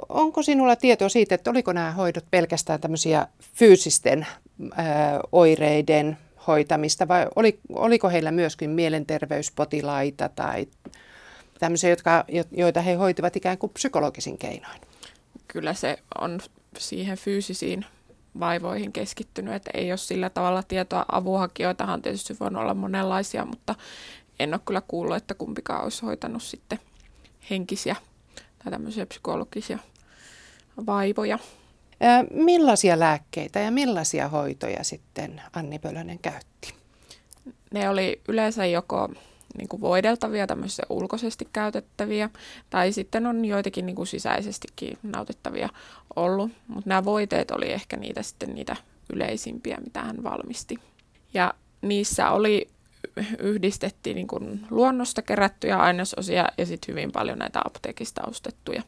onko sinulla tietoa siitä, että oliko nämä hoidot pelkästään tämmöisiä fyysisten ö, oireiden hoitamista vai oli, oliko heillä myöskin mielenterveyspotilaita tai tämmöisiä, jotka, joita he hoitivat ikään kuin psykologisin keinoin? Kyllä se on siihen fyysisiin vaivoihin keskittynyt, että ei ole sillä tavalla tietoa. Avuhakijoitahan tietysti voi olla monenlaisia, mutta en ole kyllä kuullut, että kumpikaan olisi hoitanut sitten henkisiä tai tämmöisiä psykologisia vaivoja. Millaisia lääkkeitä ja millaisia hoitoja sitten Anni Pölönen käytti? Ne oli yleensä joko niin kuin voideltavia, tämmöisiä ulkoisesti käytettäviä, tai sitten on joitakin niin kuin sisäisestikin nautettavia ollut, mutta nämä voiteet oli ehkä niitä sitten niitä yleisimpiä, mitä hän valmisti. Ja niissä oli yhdistettiin niin kuin luonnosta kerättyjä ainesosia ja sitten hyvin paljon näitä apteekista ostettuja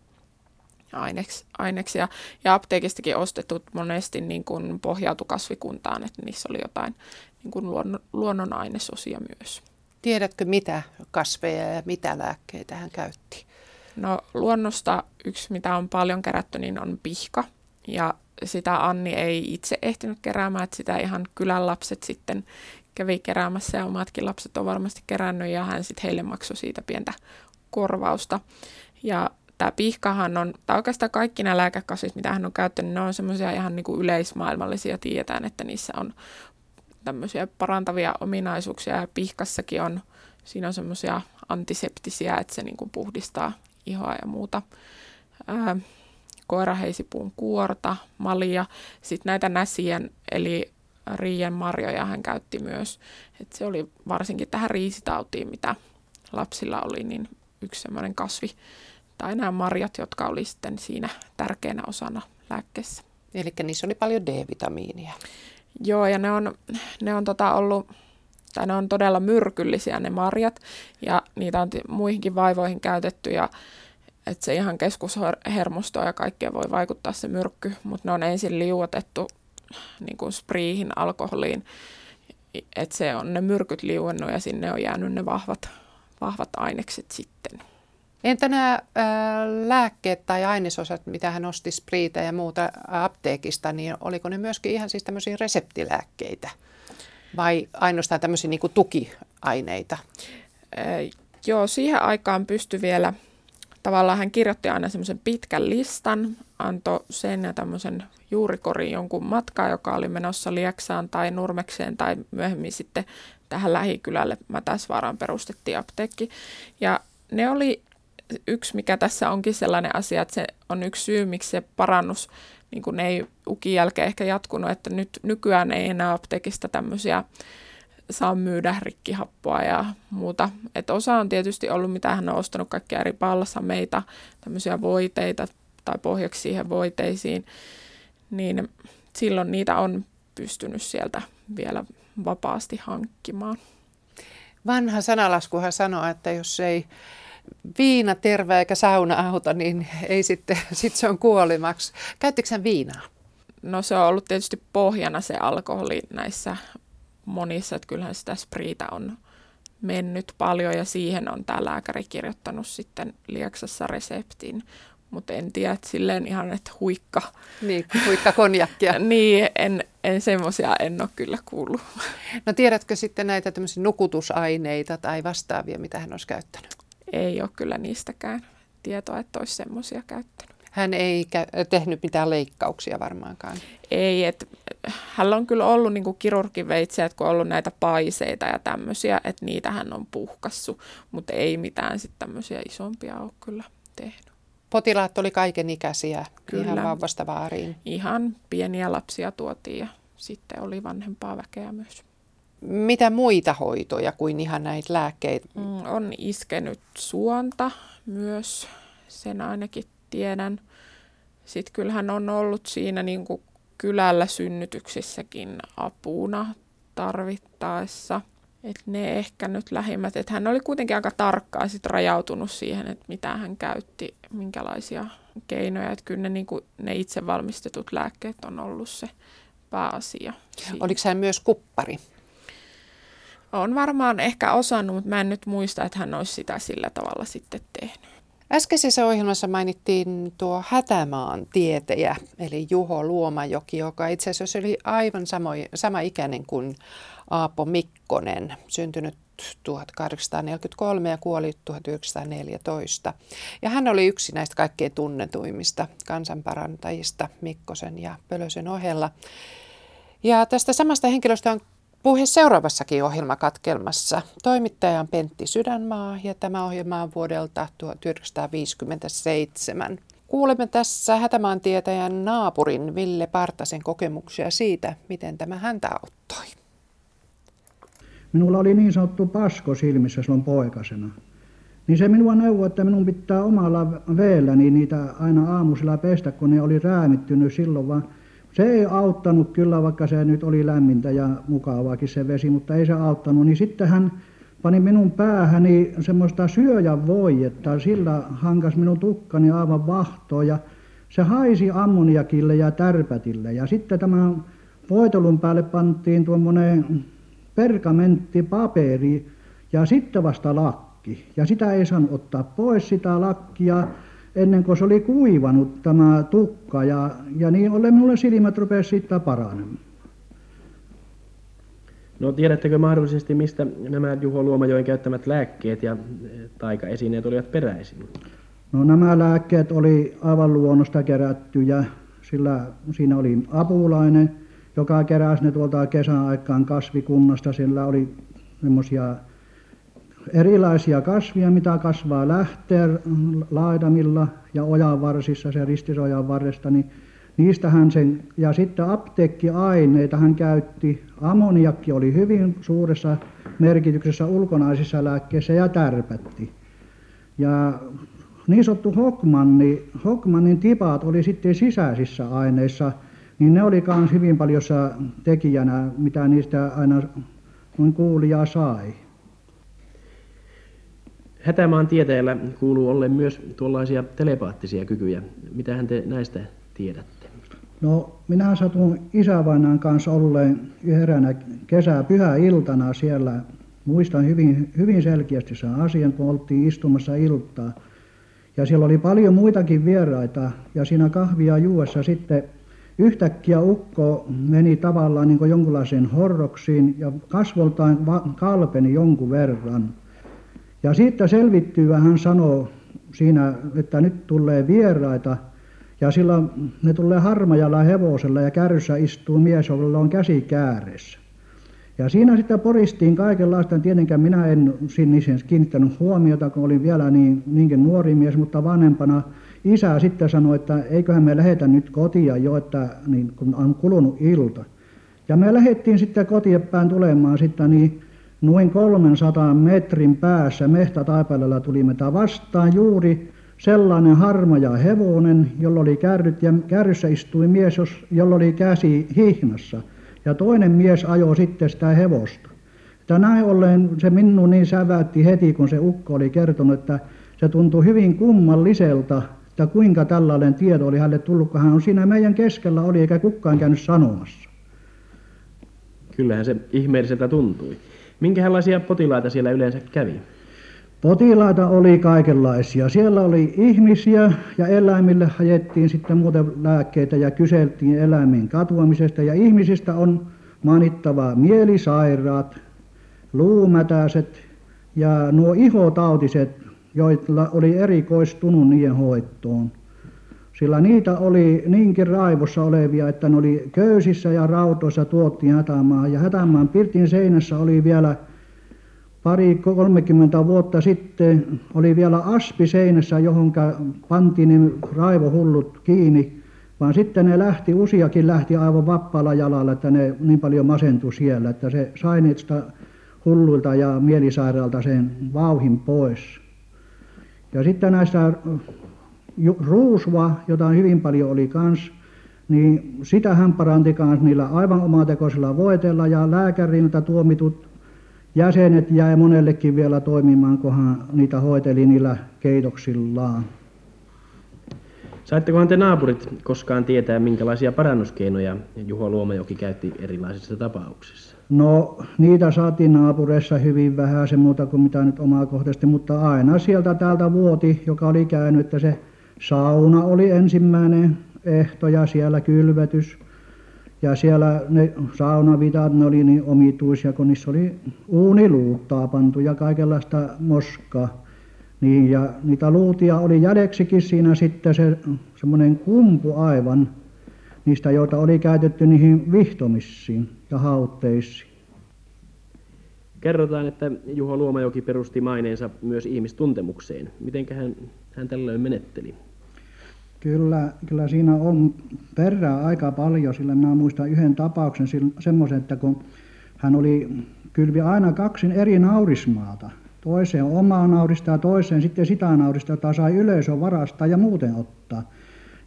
aineks, aineksia. Ja apteekistakin ostetut monesti niin kuin pohjautu kasvikuntaan, että niissä oli jotain niin kuin luonnon, luonnon ainesosia myös. Tiedätkö, mitä kasveja ja mitä lääkkeitä hän käytti? No luonnosta yksi, mitä on paljon kerätty, niin on pihka. Ja sitä Anni ei itse ehtinyt keräämään, että sitä ihan kylän lapset sitten kävi keräämässä ja omatkin lapset on varmasti kerännyt ja hän sitten heille maksoi siitä pientä korvausta. Ja tämä pihkahan on, tai oikeastaan kaikki nämä lääkekasvit, mitä hän on käyttänyt, ne on semmoisia ihan niin kuin yleismaailmallisia. Tiedetään, että niissä on tämmöisiä parantavia ominaisuuksia ja pihkassakin on, siinä on semmoisia antiseptisiä, että se niin kuin puhdistaa ihoa ja muuta. Ää, koiraheisipuun kuorta, malia, sitten näitä näsien eli riien marjoja hän käytti myös. Et se oli varsinkin tähän riisitautiin, mitä lapsilla oli, niin yksi semmoinen kasvi, tai nämä marjat, jotka oli sitten siinä tärkeänä osana lääkkeessä. Eli niissä oli paljon D-vitamiinia. Joo, ja ne on, ne on tota ollut, tai ne on todella myrkyllisiä ne marjat, ja niitä on muihinkin vaivoihin käytetty, ja että se ihan keskushermostoa ja kaikkea voi vaikuttaa se myrkky, mutta ne on ensin liuotettu niin kuin spriihin, alkoholiin, että se on ne myrkyt liuennut ja sinne on jäänyt ne vahvat, vahvat ainekset sitten. Entä nämä ää, lääkkeet tai ainesosat, mitä hän osti spriitä ja muuta apteekista, niin oliko ne myöskin ihan siis tämmöisiä reseptilääkkeitä vai ainoastaan tämmöisiä niin kuin tukiaineita? Ää, joo, siihen aikaan pystyi vielä, tavallaan hän kirjoitti aina semmoisen pitkän listan, antoi sen ja tämmöisen juurikorin jonkun matkaa, joka oli menossa Lieksaan tai Nurmekseen tai myöhemmin sitten tähän lähikylälle Mätäsvaaraan perustettiin apteekki. Ja ne oli yksi, mikä tässä onkin sellainen asia, että se on yksi syy, miksi se parannus niin kuin ei ukin jälkeen ehkä jatkunut, että nyt nykyään ei enää apteekista tämmöisiä saa myydä rikkihappoa ja muuta. Et osa on tietysti ollut, mitä hän on ostanut kaikkia eri balsameita, tämmöisiä voiteita tai pohjaksi siihen voiteisiin, niin silloin niitä on pystynyt sieltä vielä vapaasti hankkimaan. Vanha sanalaskuhan sanoo, että jos ei viina terve eikä sauna auta, niin ei sitten, sit se on kuolimaksi. Käyttikö viinaa? No se on ollut tietysti pohjana se alkoholi näissä monissa, että kyllähän sitä spriitä on mennyt paljon ja siihen on tämä lääkäri kirjoittanut sitten Lieksassa reseptin, mutta en tiedä, että silleen ihan, että huikka. Niin, huikka konjakkia. niin, en, en semmoisia en ole kyllä kuullut. No tiedätkö sitten näitä tämmöisiä nukutusaineita tai vastaavia, mitä hän olisi käyttänyt? Ei ole kyllä niistäkään tietoa, että olisi semmoisia käyttänyt. Hän ei kä- tehnyt mitään leikkauksia varmaankaan. Ei, että hänellä on kyllä ollut niin kirurgiveitsiä, että kun on ollut näitä paiseita ja tämmöisiä, että niitä hän on puhkassu, mutta ei mitään sitten tämmöisiä isompia ole kyllä tehnyt. Potilaat oli kaiken ikäisiä, kyllä. ihan vauvasta vaariin. Ihan pieniä lapsia tuotiin ja sitten oli vanhempaa väkeä myös. Mitä muita hoitoja kuin ihan näitä lääkkeitä? Mm, on iskenyt suonta myös, sen ainakin tiedän. Sitten kyllähän on ollut siinä niin kuin kylällä synnytyksissäkin apuna tarvittaessa. Et ne ehkä nyt lähimmät. Et hän oli kuitenkin aika tarkkaan sit rajautunut siihen, että mitä hän käytti, minkälaisia keinoja. Että kyllä ne, niin kuin, ne itse valmistetut lääkkeet on ollut se pääasia. Siinä. Oliko hän myös kuppari? On varmaan ehkä osannut, mutta mä en nyt muista, että hän olisi sitä sillä tavalla sitten tehnyt. Äskeisessä ohjelmassa mainittiin tuo Hätämaan tietejä, eli Juho Luomajoki, joka itse asiassa oli aivan samoin, sama ikäinen kuin Aapo Mikkonen, syntynyt 1843 ja kuoli 1914. Ja hän oli yksi näistä kaikkein tunnetuimmista kansanparantajista Mikkosen ja Pölösen ohella. Ja tästä samasta henkilöstä on Puhe seuraavassakin ohjelmakatkelmassa. Toimittaja on Pentti Sydänmaa ja tämä ohjelma on vuodelta 1957. Kuulemme tässä hätämaantietäjän naapurin Ville Partasen kokemuksia siitä, miten tämä häntä auttoi. minulla oli niin sanottu pasko silmissä silloin poikasena. Niin se minua neuvoi, että minun pitää omalla veelläni niitä aina aamusilla pestä, kun ne oli räämittynyt silloin, vaan se ei auttanut kyllä, vaikka se nyt oli lämmintä ja mukavaakin se vesi, mutta ei se auttanut. Niin sitten hän pani minun päähäni semmoista syöjän että sillä hankas minun tukkani aivan vahtoon ja se haisi ammoniakille ja tärpätille. Ja sitten tämän voitelun päälle pantiin tuommoinen pergamenttipaperi ja sitten vasta lakki. Ja sitä ei saanut ottaa pois sitä lakkia ennen kuin se oli kuivanut tämä tukka ja, ja niin ollen minulle silmät rupesi siitä paranemaan. No tiedättekö mahdollisesti, mistä nämä Juho Luomajoen käyttämät lääkkeet ja taikaesineet olivat peräisin? No nämä lääkkeet oli aivan luonnosta kerättyjä, sillä siinä oli apulainen, joka keräsi ne tuolta kesäaikaan kasvikunnasta. Sillä oli semmoisia erilaisia kasvia, mitä kasvaa lähteen laidamilla ja ojanvarsissa, se ristisojan varresta, niin niistä hän sen, ja sitten apteekkiaineita hän käytti. Ammoniakki oli hyvin suuressa merkityksessä ulkonaisissa lääkkeissä ja tärpätti. Ja niin sanottu Hockmanni, Hockmannin tipat oli sitten sisäisissä aineissa, niin ne oli myös hyvin paljon tekijänä, mitä niistä aina noin kuulija sai. Hätämaan tieteellä kuuluu ollen myös tuollaisia telepaattisia kykyjä. Mitä te näistä tiedätte? No minä satun isävainaan kanssa olleen yhdenä kesä pyhäiltana siellä. Muistan hyvin, hyvin selkeästi sen asian, kun oltiin istumassa iltaa. Ja siellä oli paljon muitakin vieraita ja siinä kahvia juossa sitten yhtäkkiä ukko meni tavallaan niin jonkunlaiseen horroksiin ja kasvoltaan kalpeni jonkun verran. Ja siitä selvittyy hän sanoo siinä, että nyt tulee vieraita ja silloin ne tulee harmajalla hevosella ja kärryssä istuu mies, jolla on käsi kääressä. Ja siinä sitten poristiin kaikenlaista. Tietenkään minä en sinne kiinnittänyt huomiota, kun olin vielä niin, niinkin nuori mies, mutta vanhempana isä sitten sanoi, että eiköhän me lähetä nyt kotia jo, että niin, kun on kulunut ilta. Ja me lähdettiin sitten kotiepään tulemaan sitten niin noin 300 metrin päässä mehtätaipaleella tuli meitä vastaan juuri sellainen harmaja hevonen, jolla oli kärryt ja kärryssä istui mies, jolla oli käsi hihnassa ja toinen mies ajoi sitten sitä hevosta. Että näin ollen se minun niin säväytti heti, kun se ukko oli kertonut, että se tuntui hyvin kummalliselta, että kuinka tällainen tieto oli hänelle tullut, kun hän on siinä meidän keskellä oli, eikä kukaan käynyt sanomassa. Kyllähän se ihmeelliseltä tuntui. Minkälaisia potilaita siellä yleensä kävi? Potilaita oli kaikenlaisia. Siellä oli ihmisiä ja eläimille hajettiin sitten muuten lääkkeitä ja kyseltiin eläimien katoamisesta. Ja ihmisistä on mainittava mielisairaat, luumätäiset ja nuo ihotautiset, joilla oli erikoistunut niiden hoitoon. Sillä niitä oli niinkin raivossa olevia, että ne oli köysissä ja rautoissa tuottiin hätämaan. Ja hätämaan pirtin seinässä oli vielä pari kolmekymmentä vuotta sitten oli vielä aspi seinässä, johon pantiin ne raivohullut kiinni, vaan sitten ne lähti, useakin lähti aivan vapaalla jalalla, että ne niin paljon masentui siellä, että se sai niistä hulluilta ja mielisairaalta sen vauhin pois. Ja sitten näistä ruusua, jota hyvin paljon oli kans, niin sitä hän paranti niillä aivan omatekoisilla voitella ja lääkäriltä tuomitut jäsenet jäi monellekin vielä toimimaan, kun hän niitä hoiteli niillä keitoksillaan. Saittekohan te naapurit koskaan tietää, minkälaisia parannuskeinoja Juho Luomajoki käytti erilaisissa tapauksissa? No, niitä saatiin naapureissa hyvin vähän se muuta kuin mitä nyt omakohtaisesti, mutta aina sieltä täältä vuoti, joka oli käynyt, että se sauna oli ensimmäinen ehto ja siellä kylvetys ja siellä ne saunavitat ne oli niin omituisia kun niissä oli uuniluuttaa pantu ja kaikenlaista moskaa niin ja niitä luutia oli jäljeksikin siinä sitten se semmoinen kumpu aivan niistä joita oli käytetty niihin vihtomisiin ja hautteisiin Kerrotaan, että Juho Luomajoki perusti maineensa myös ihmistuntemukseen. Miten hän, hän tällöin menetteli? Kyllä, kyllä siinä on perää aika paljon, sillä minä muistan yhden tapauksen semmoisen, että kun hän oli kylvi aina kaksin eri naurismaata. Toiseen omaa naurista ja toiseen sitten sitä naurista, jota sai yleisö varastaa ja muuten ottaa.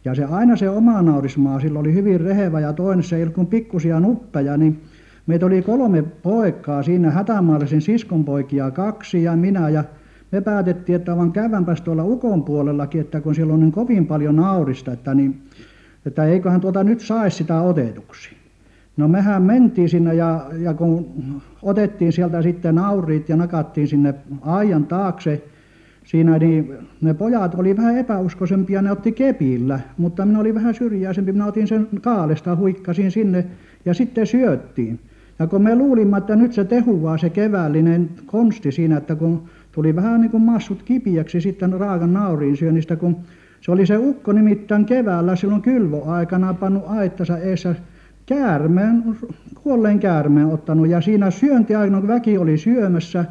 Ja se aina se oma naurismaa sillä oli hyvin rehevä ja toinen se ei ollut kuin pikkusia nuppeja, niin meitä oli kolme poikaa siinä hätämaallisen siskonpoikia kaksi ja minä ja me päätettiin, että vaan käydäänpäs tuolla ukon puolellakin, että kun siellä on niin kovin paljon naurista, että, niin, että eiköhän tuota nyt saisi sitä otetuksi. No mehän mentiin sinne ja, ja kun otettiin sieltä sitten nauriit ja nakattiin sinne aijan taakse, siinä niin ne pojat oli vähän epäuskoisempia, ne otti kepillä, mutta minä olin vähän syrjäisempi, minä otin sen kaalesta, huikkasin sinne ja sitten syöttiin. Ja kun me luulimme, että nyt se tehuaa se keväällinen konsti siinä, että kun tuli vähän niin kuin massut kipiäksi sitten raakan nauriin syönnistä, kun se oli se ukko nimittäin keväällä silloin kylvoaikana pannut aittansa eessä käärmeen, kuolleen käärmeen ottanut. Ja siinä syöntiaikana, kun väki oli syömässä,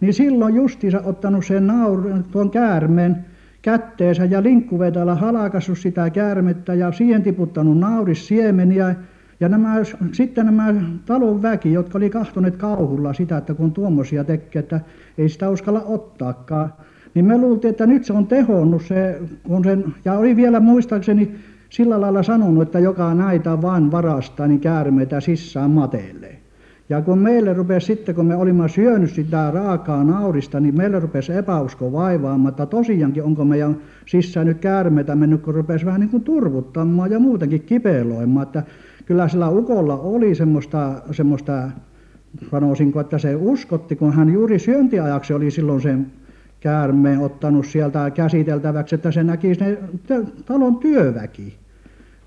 niin silloin justiinsa ottanut sen naur, tuon käärmeen kätteensä ja linkkuvetellä halakassut sitä käärmettä ja siihen tiputtanut naurissiemeniä ja nämä, sitten nämä talon väki, jotka oli kahtoneet kauhulla sitä, että kun tuommoisia tekee, että ei sitä uskalla ottaakaan, niin me luultiin, että nyt se on tehonnut se, kun sen, ja oli vielä muistaakseni sillä lailla sanonut, että joka näitä vain varastaa, niin käärmeitä sisään mateelle. Ja kun meille rupesi sitten, kun me olimme syönyt sitä raakaa naurista, niin meille rupesi epäusko vaivaamaan, että tosiaankin onko meidän sisään nyt käärmeitä mennyt, kun rupesi vähän niin kuin turvuttamaan ja muutenkin kipeloimaan. Että kyllä sillä ukolla oli semmoista, semmoista sanoisinko, että se uskotti, kun hän juuri syöntiajaksi oli silloin sen käärmeen ottanut sieltä käsiteltäväksi, että se näki ne talon työväki.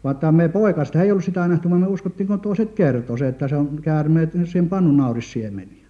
Vaikka me poikasta ei ollut sitä nähty, vaan me uskottiin, kun toiset kertoi se, että se on käärmeet sen pannun naurissiemeniä.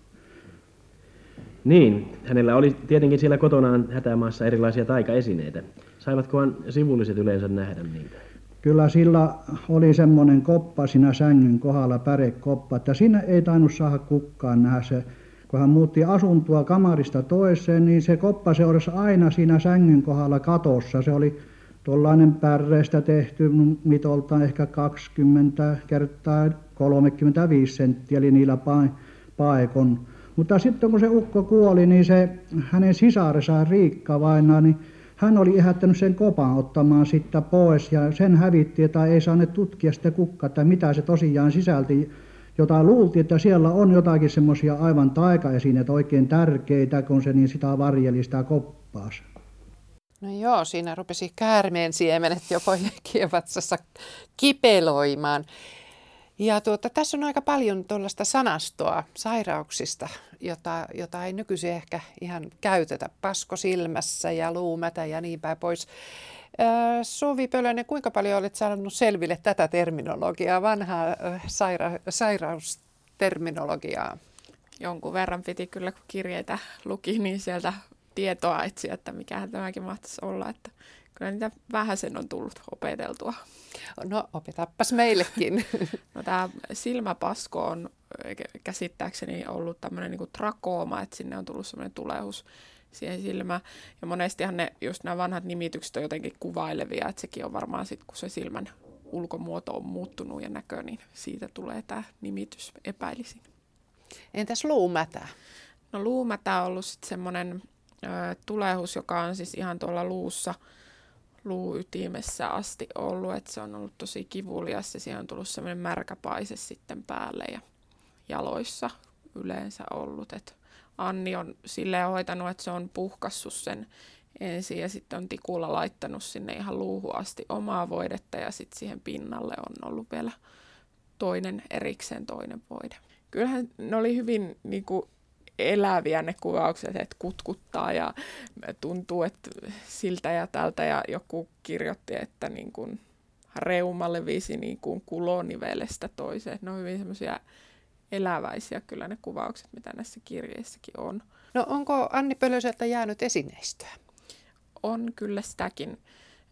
Niin, hänellä oli tietenkin siellä kotonaan hätämaassa erilaisia taikaesineitä. Saivatkohan sivulliset yleensä nähdä niitä? Kyllä sillä oli semmoinen koppa siinä sängyn kohdalla, pärekoppa, että siinä ei tainnut saada kukaan nähdä se. Kun hän muutti asuntoa kamarista toiseen, niin se koppa seurasi aina siinä sängyn kohdalla katossa. Se oli tuollainen pärreistä tehty mitoltaan ehkä 20 kertaa 35 senttiä, eli niillä paikon. Mutta sitten kun se ukko kuoli, niin se hänen sisarensa Riikka vainaa, niin hän oli ehättänyt sen kopan ottamaan sitten pois ja sen hävitti, että ei saaneet tutkia sitä kukka, että mitä se tosiaan sisälti, jota luultiin, että siellä on jotakin semmoisia aivan taikaesineitä oikein tärkeitä, kun se niin sitä varjeli sitä koppaansa. No joo, siinä rupesi käärmeen siemenet jo poikien vatsassa kipeloimaan. Ja tuota, tässä on aika paljon tuollaista sanastoa sairauksista, jota, jota ei nykyisin ehkä ihan käytetä. Pasko silmässä ja luumätä ja niin päin pois. Suvi Pölönen, kuinka paljon olet saanut selville tätä terminologiaa, vanhaa saira- sairausterminologiaa? Jonkun verran piti kyllä, kun kirjeitä luki, niin sieltä tietoa etsiä, että mikä tämäkin mahtaisi olla. Että kyllä niitä vähän sen on tullut opeteltua. No opetappas meillekin. no tämä silmäpasko on käsittääkseni ollut tämmöinen niin trakooma, että sinne on tullut semmoinen tulehus siihen silmään. Ja monestihan ne, just nämä vanhat nimitykset on jotenkin kuvailevia, että sekin on varmaan sitten, kun se silmän ulkomuoto on muuttunut ja näkö, niin siitä tulee tämä nimitys epäilisin. Entäs luumätä? No luumätä on ollut sitten semmoinen tulehus, joka on siis ihan tuolla luussa, luuytimessä asti ollut, että se on ollut tosi kivulias ja siihen on tullut semmoinen märkä paise sitten päälle ja jaloissa yleensä ollut. Et Anni on silleen hoitanut, että se on puhkassut sen ensin ja sitten on tikulla laittanut sinne ihan luuhun asti omaa voidetta ja sitten siihen pinnalle on ollut vielä toinen erikseen toinen voide. Kyllähän ne oli hyvin niin kuin, eläviä ne kuvaukset, että kutkuttaa ja tuntuu, että siltä ja tältä. Ja joku kirjoitti, että niin kuin reuma levisi niin kuin kulonivelestä toiseen. Ne on hyvin semmoisia eläväisiä kyllä ne kuvaukset, mitä näissä kirjeissäkin on. No onko Anni Pölöseltä jäänyt esineistöä? On kyllä sitäkin.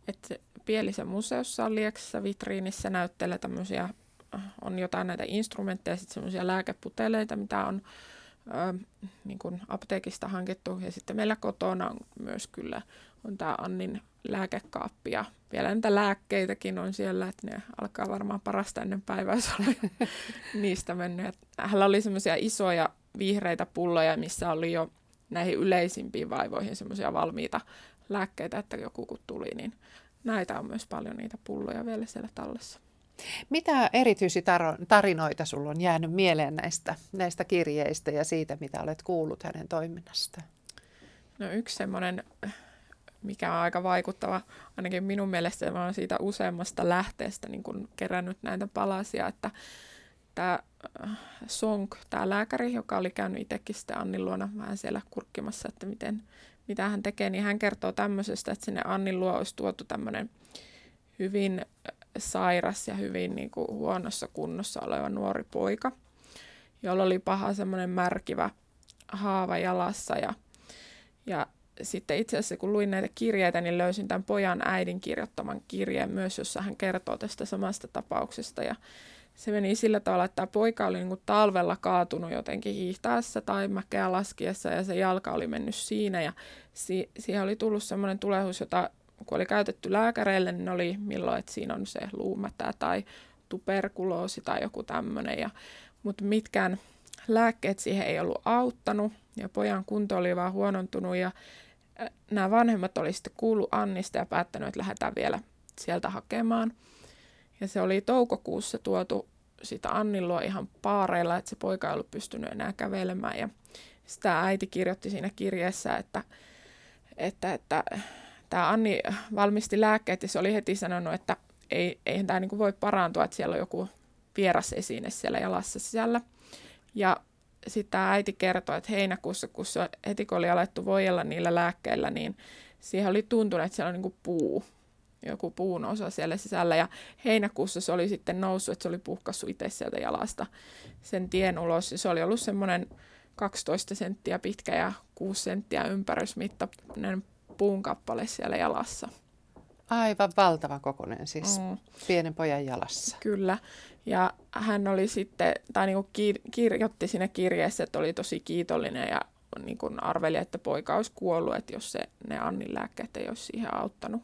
Että Pielisen museossa on Lieksassa vitriinissä näyttelee tämmöisiä, on jotain näitä instrumentteja, sitten semmoisia lääkeputeleita, mitä on ö, niin kuin apteekista hankittu. Ja sitten meillä kotona on myös kyllä on tämä Annin lääkekaappi ja vielä niitä lääkkeitäkin on siellä, että ne alkaa varmaan parasta ennen päivää, jos niistä mennyt. Hänellä oli semmoisia isoja vihreitä pulloja, missä oli jo näihin yleisimpiin vaivoihin semmoisia valmiita lääkkeitä, että joku kun tuli, niin näitä on myös paljon niitä pulloja vielä siellä tallessa. Mitä erityisiä tarinoita sulla on jäänyt mieleen näistä, näistä kirjeistä ja siitä, mitä olet kuullut hänen toiminnastaan? No yksi semmoinen, mikä on aika vaikuttava, ainakin minun mielestä mä olen siitä useammasta lähteestä niin kun kerännyt näitä palasia, että tämä äh, Sonk, tämä lääkäri, joka oli käynyt itsekin sitten Annin luona vähän siellä kurkkimassa, että miten, mitä hän tekee, niin hän kertoo tämmöisestä, että sinne Annin luo olisi tuotu tämmöinen hyvin sairas ja hyvin niin kuin huonossa kunnossa oleva nuori poika, jolla oli paha semmoinen märkivä haava jalassa. Ja, ja sitten itse asiassa kun luin näitä kirjeitä, niin löysin tämän pojan äidin kirjoittaman kirjeen myös, jossa hän kertoo tästä samasta tapauksesta. Ja se meni sillä tavalla, että tämä poika oli niin kuin talvella kaatunut jotenkin hiihtäessä tai mäkeä laskiessa ja se jalka oli mennyt siinä. Ja si- siihen oli tullut semmoinen tulehus, jota kun oli käytetty lääkäreille, niin oli milloin, että siinä on se luumätä tai tuberkuloosi tai joku tämmöinen. mutta mitkään lääkkeet siihen ei ollut auttanut ja pojan kunto oli vaan huonontunut ja nämä vanhemmat oli sitten kuullut Annista ja päättänyt, että lähdetään vielä sieltä hakemaan. Ja se oli toukokuussa tuotu sitä Annilua ihan paareilla, että se poika ei ollut pystynyt enää kävelemään. Ja sitä äiti kirjoitti siinä kirjeessä, että, että, että tämä Anni valmisti lääkkeet ja se oli heti sanonut, että ei, eihän tämä niin voi parantua, että siellä on joku vieras esine siellä jalassa sisällä. Ja sitten äiti kertoi, että heinäkuussa, kun se heti kun oli alettu voijella niillä lääkkeillä, niin siihen oli tuntunut, että siellä on niin puu, joku puun osa siellä sisällä. Ja heinäkuussa se oli sitten noussut, että se oli puhkassut itse sieltä jalasta sen tien ulos. Ja se oli ollut semmoinen 12 senttiä pitkä ja 6 senttiä ympärysmittainen puun kappale siellä jalassa. Aivan valtava kokoinen siis mm. pienen pojan jalassa. Kyllä. Ja hän oli sitten, tai niin kuin kirjoitti siinä kirjeessä, että oli tosi kiitollinen ja niin kuin arveli, että poika olisi kuollut, että jos se, ne Annin lääkkeet ei olisi siihen auttanut.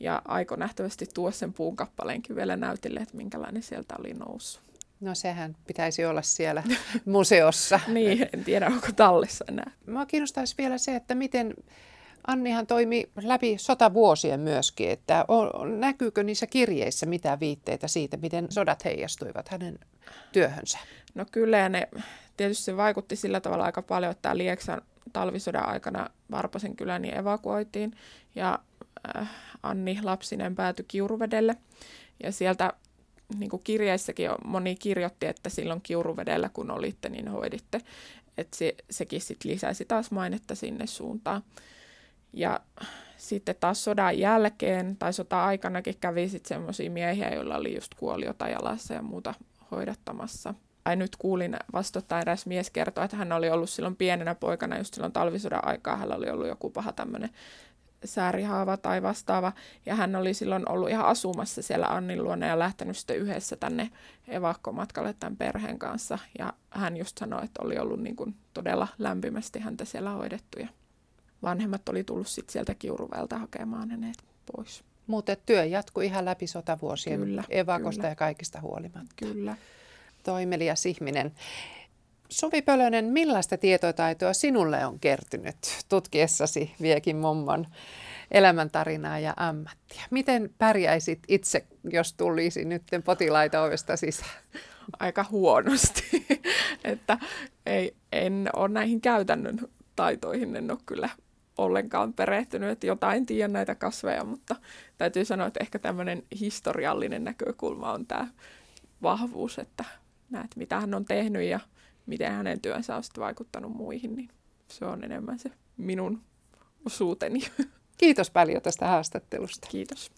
Ja aiko nähtävästi tuo sen puun kappaleenkin vielä näytille, että minkälainen sieltä oli noussut. No sehän pitäisi olla siellä museossa. niin, en tiedä onko tallessa enää. Mua kiinnostaisi vielä se, että miten Annihan toimi läpi sotavuosien myöskin, että on, näkyykö niissä kirjeissä mitään viitteitä siitä, miten sodat heijastuivat hänen työhönsä? No kyllä, ne, tietysti vaikutti sillä tavalla aika paljon, että tämä Lieksan talvisodan aikana Varpasen kyläni evakuoitiin, ja äh, Anni lapsinen päätyi Kiuruvedelle, ja sieltä niin kuin kirjeissäkin moni kirjoitti, että silloin Kiuruvedellä kun olitte, niin hoiditte. Että se, sekin sit lisäsi taas mainetta sinne suuntaan. Ja sitten taas sodan jälkeen tai sota-aikanakin kävi sitten semmoisia miehiä, joilla oli just kuoliota jalassa ja muuta hoidattamassa. Tai nyt kuulin vastoittain eräs mies kertoa, että hän oli ollut silloin pienenä poikana, just silloin talvisodan aikaa, hänellä oli ollut joku paha tämmöinen säärihaava tai vastaava. Ja hän oli silloin ollut ihan asumassa siellä Annin luona ja lähtenyt sitten yhdessä tänne evakkomatkalle tämän perheen kanssa. Ja hän just sanoi, että oli ollut niin kuin todella lämpimästi häntä siellä hoidettu. Ja vanhemmat oli tullut sit sieltä Kiuruvelta hakemaan hänet pois. Mutta työ jatkui ihan läpi sotavuosien kyllä, evakosta kyllä. ja kaikista huolimatta. Kyllä. Toimelias ihminen. Suvi Pölönen, millaista tietotaitoa sinulle on kertynyt tutkiessasi Viekin mummon elämäntarinaa ja ammattia? Miten pärjäisit itse, jos tulisi nyt potilaita ovesta sisään? Aika huonosti, että ei, en ole näihin käytännön taitoihin, en ole kyllä ollenkaan perehtynyt, että jotain tiedän näitä kasveja, mutta täytyy sanoa, että ehkä tämmöinen historiallinen näkökulma on tämä vahvuus, että näet mitä hän on tehnyt ja miten hänen työnsä on sitten vaikuttanut muihin, niin se on enemmän se minun osuuteni. Kiitos paljon tästä haastattelusta. Kiitos.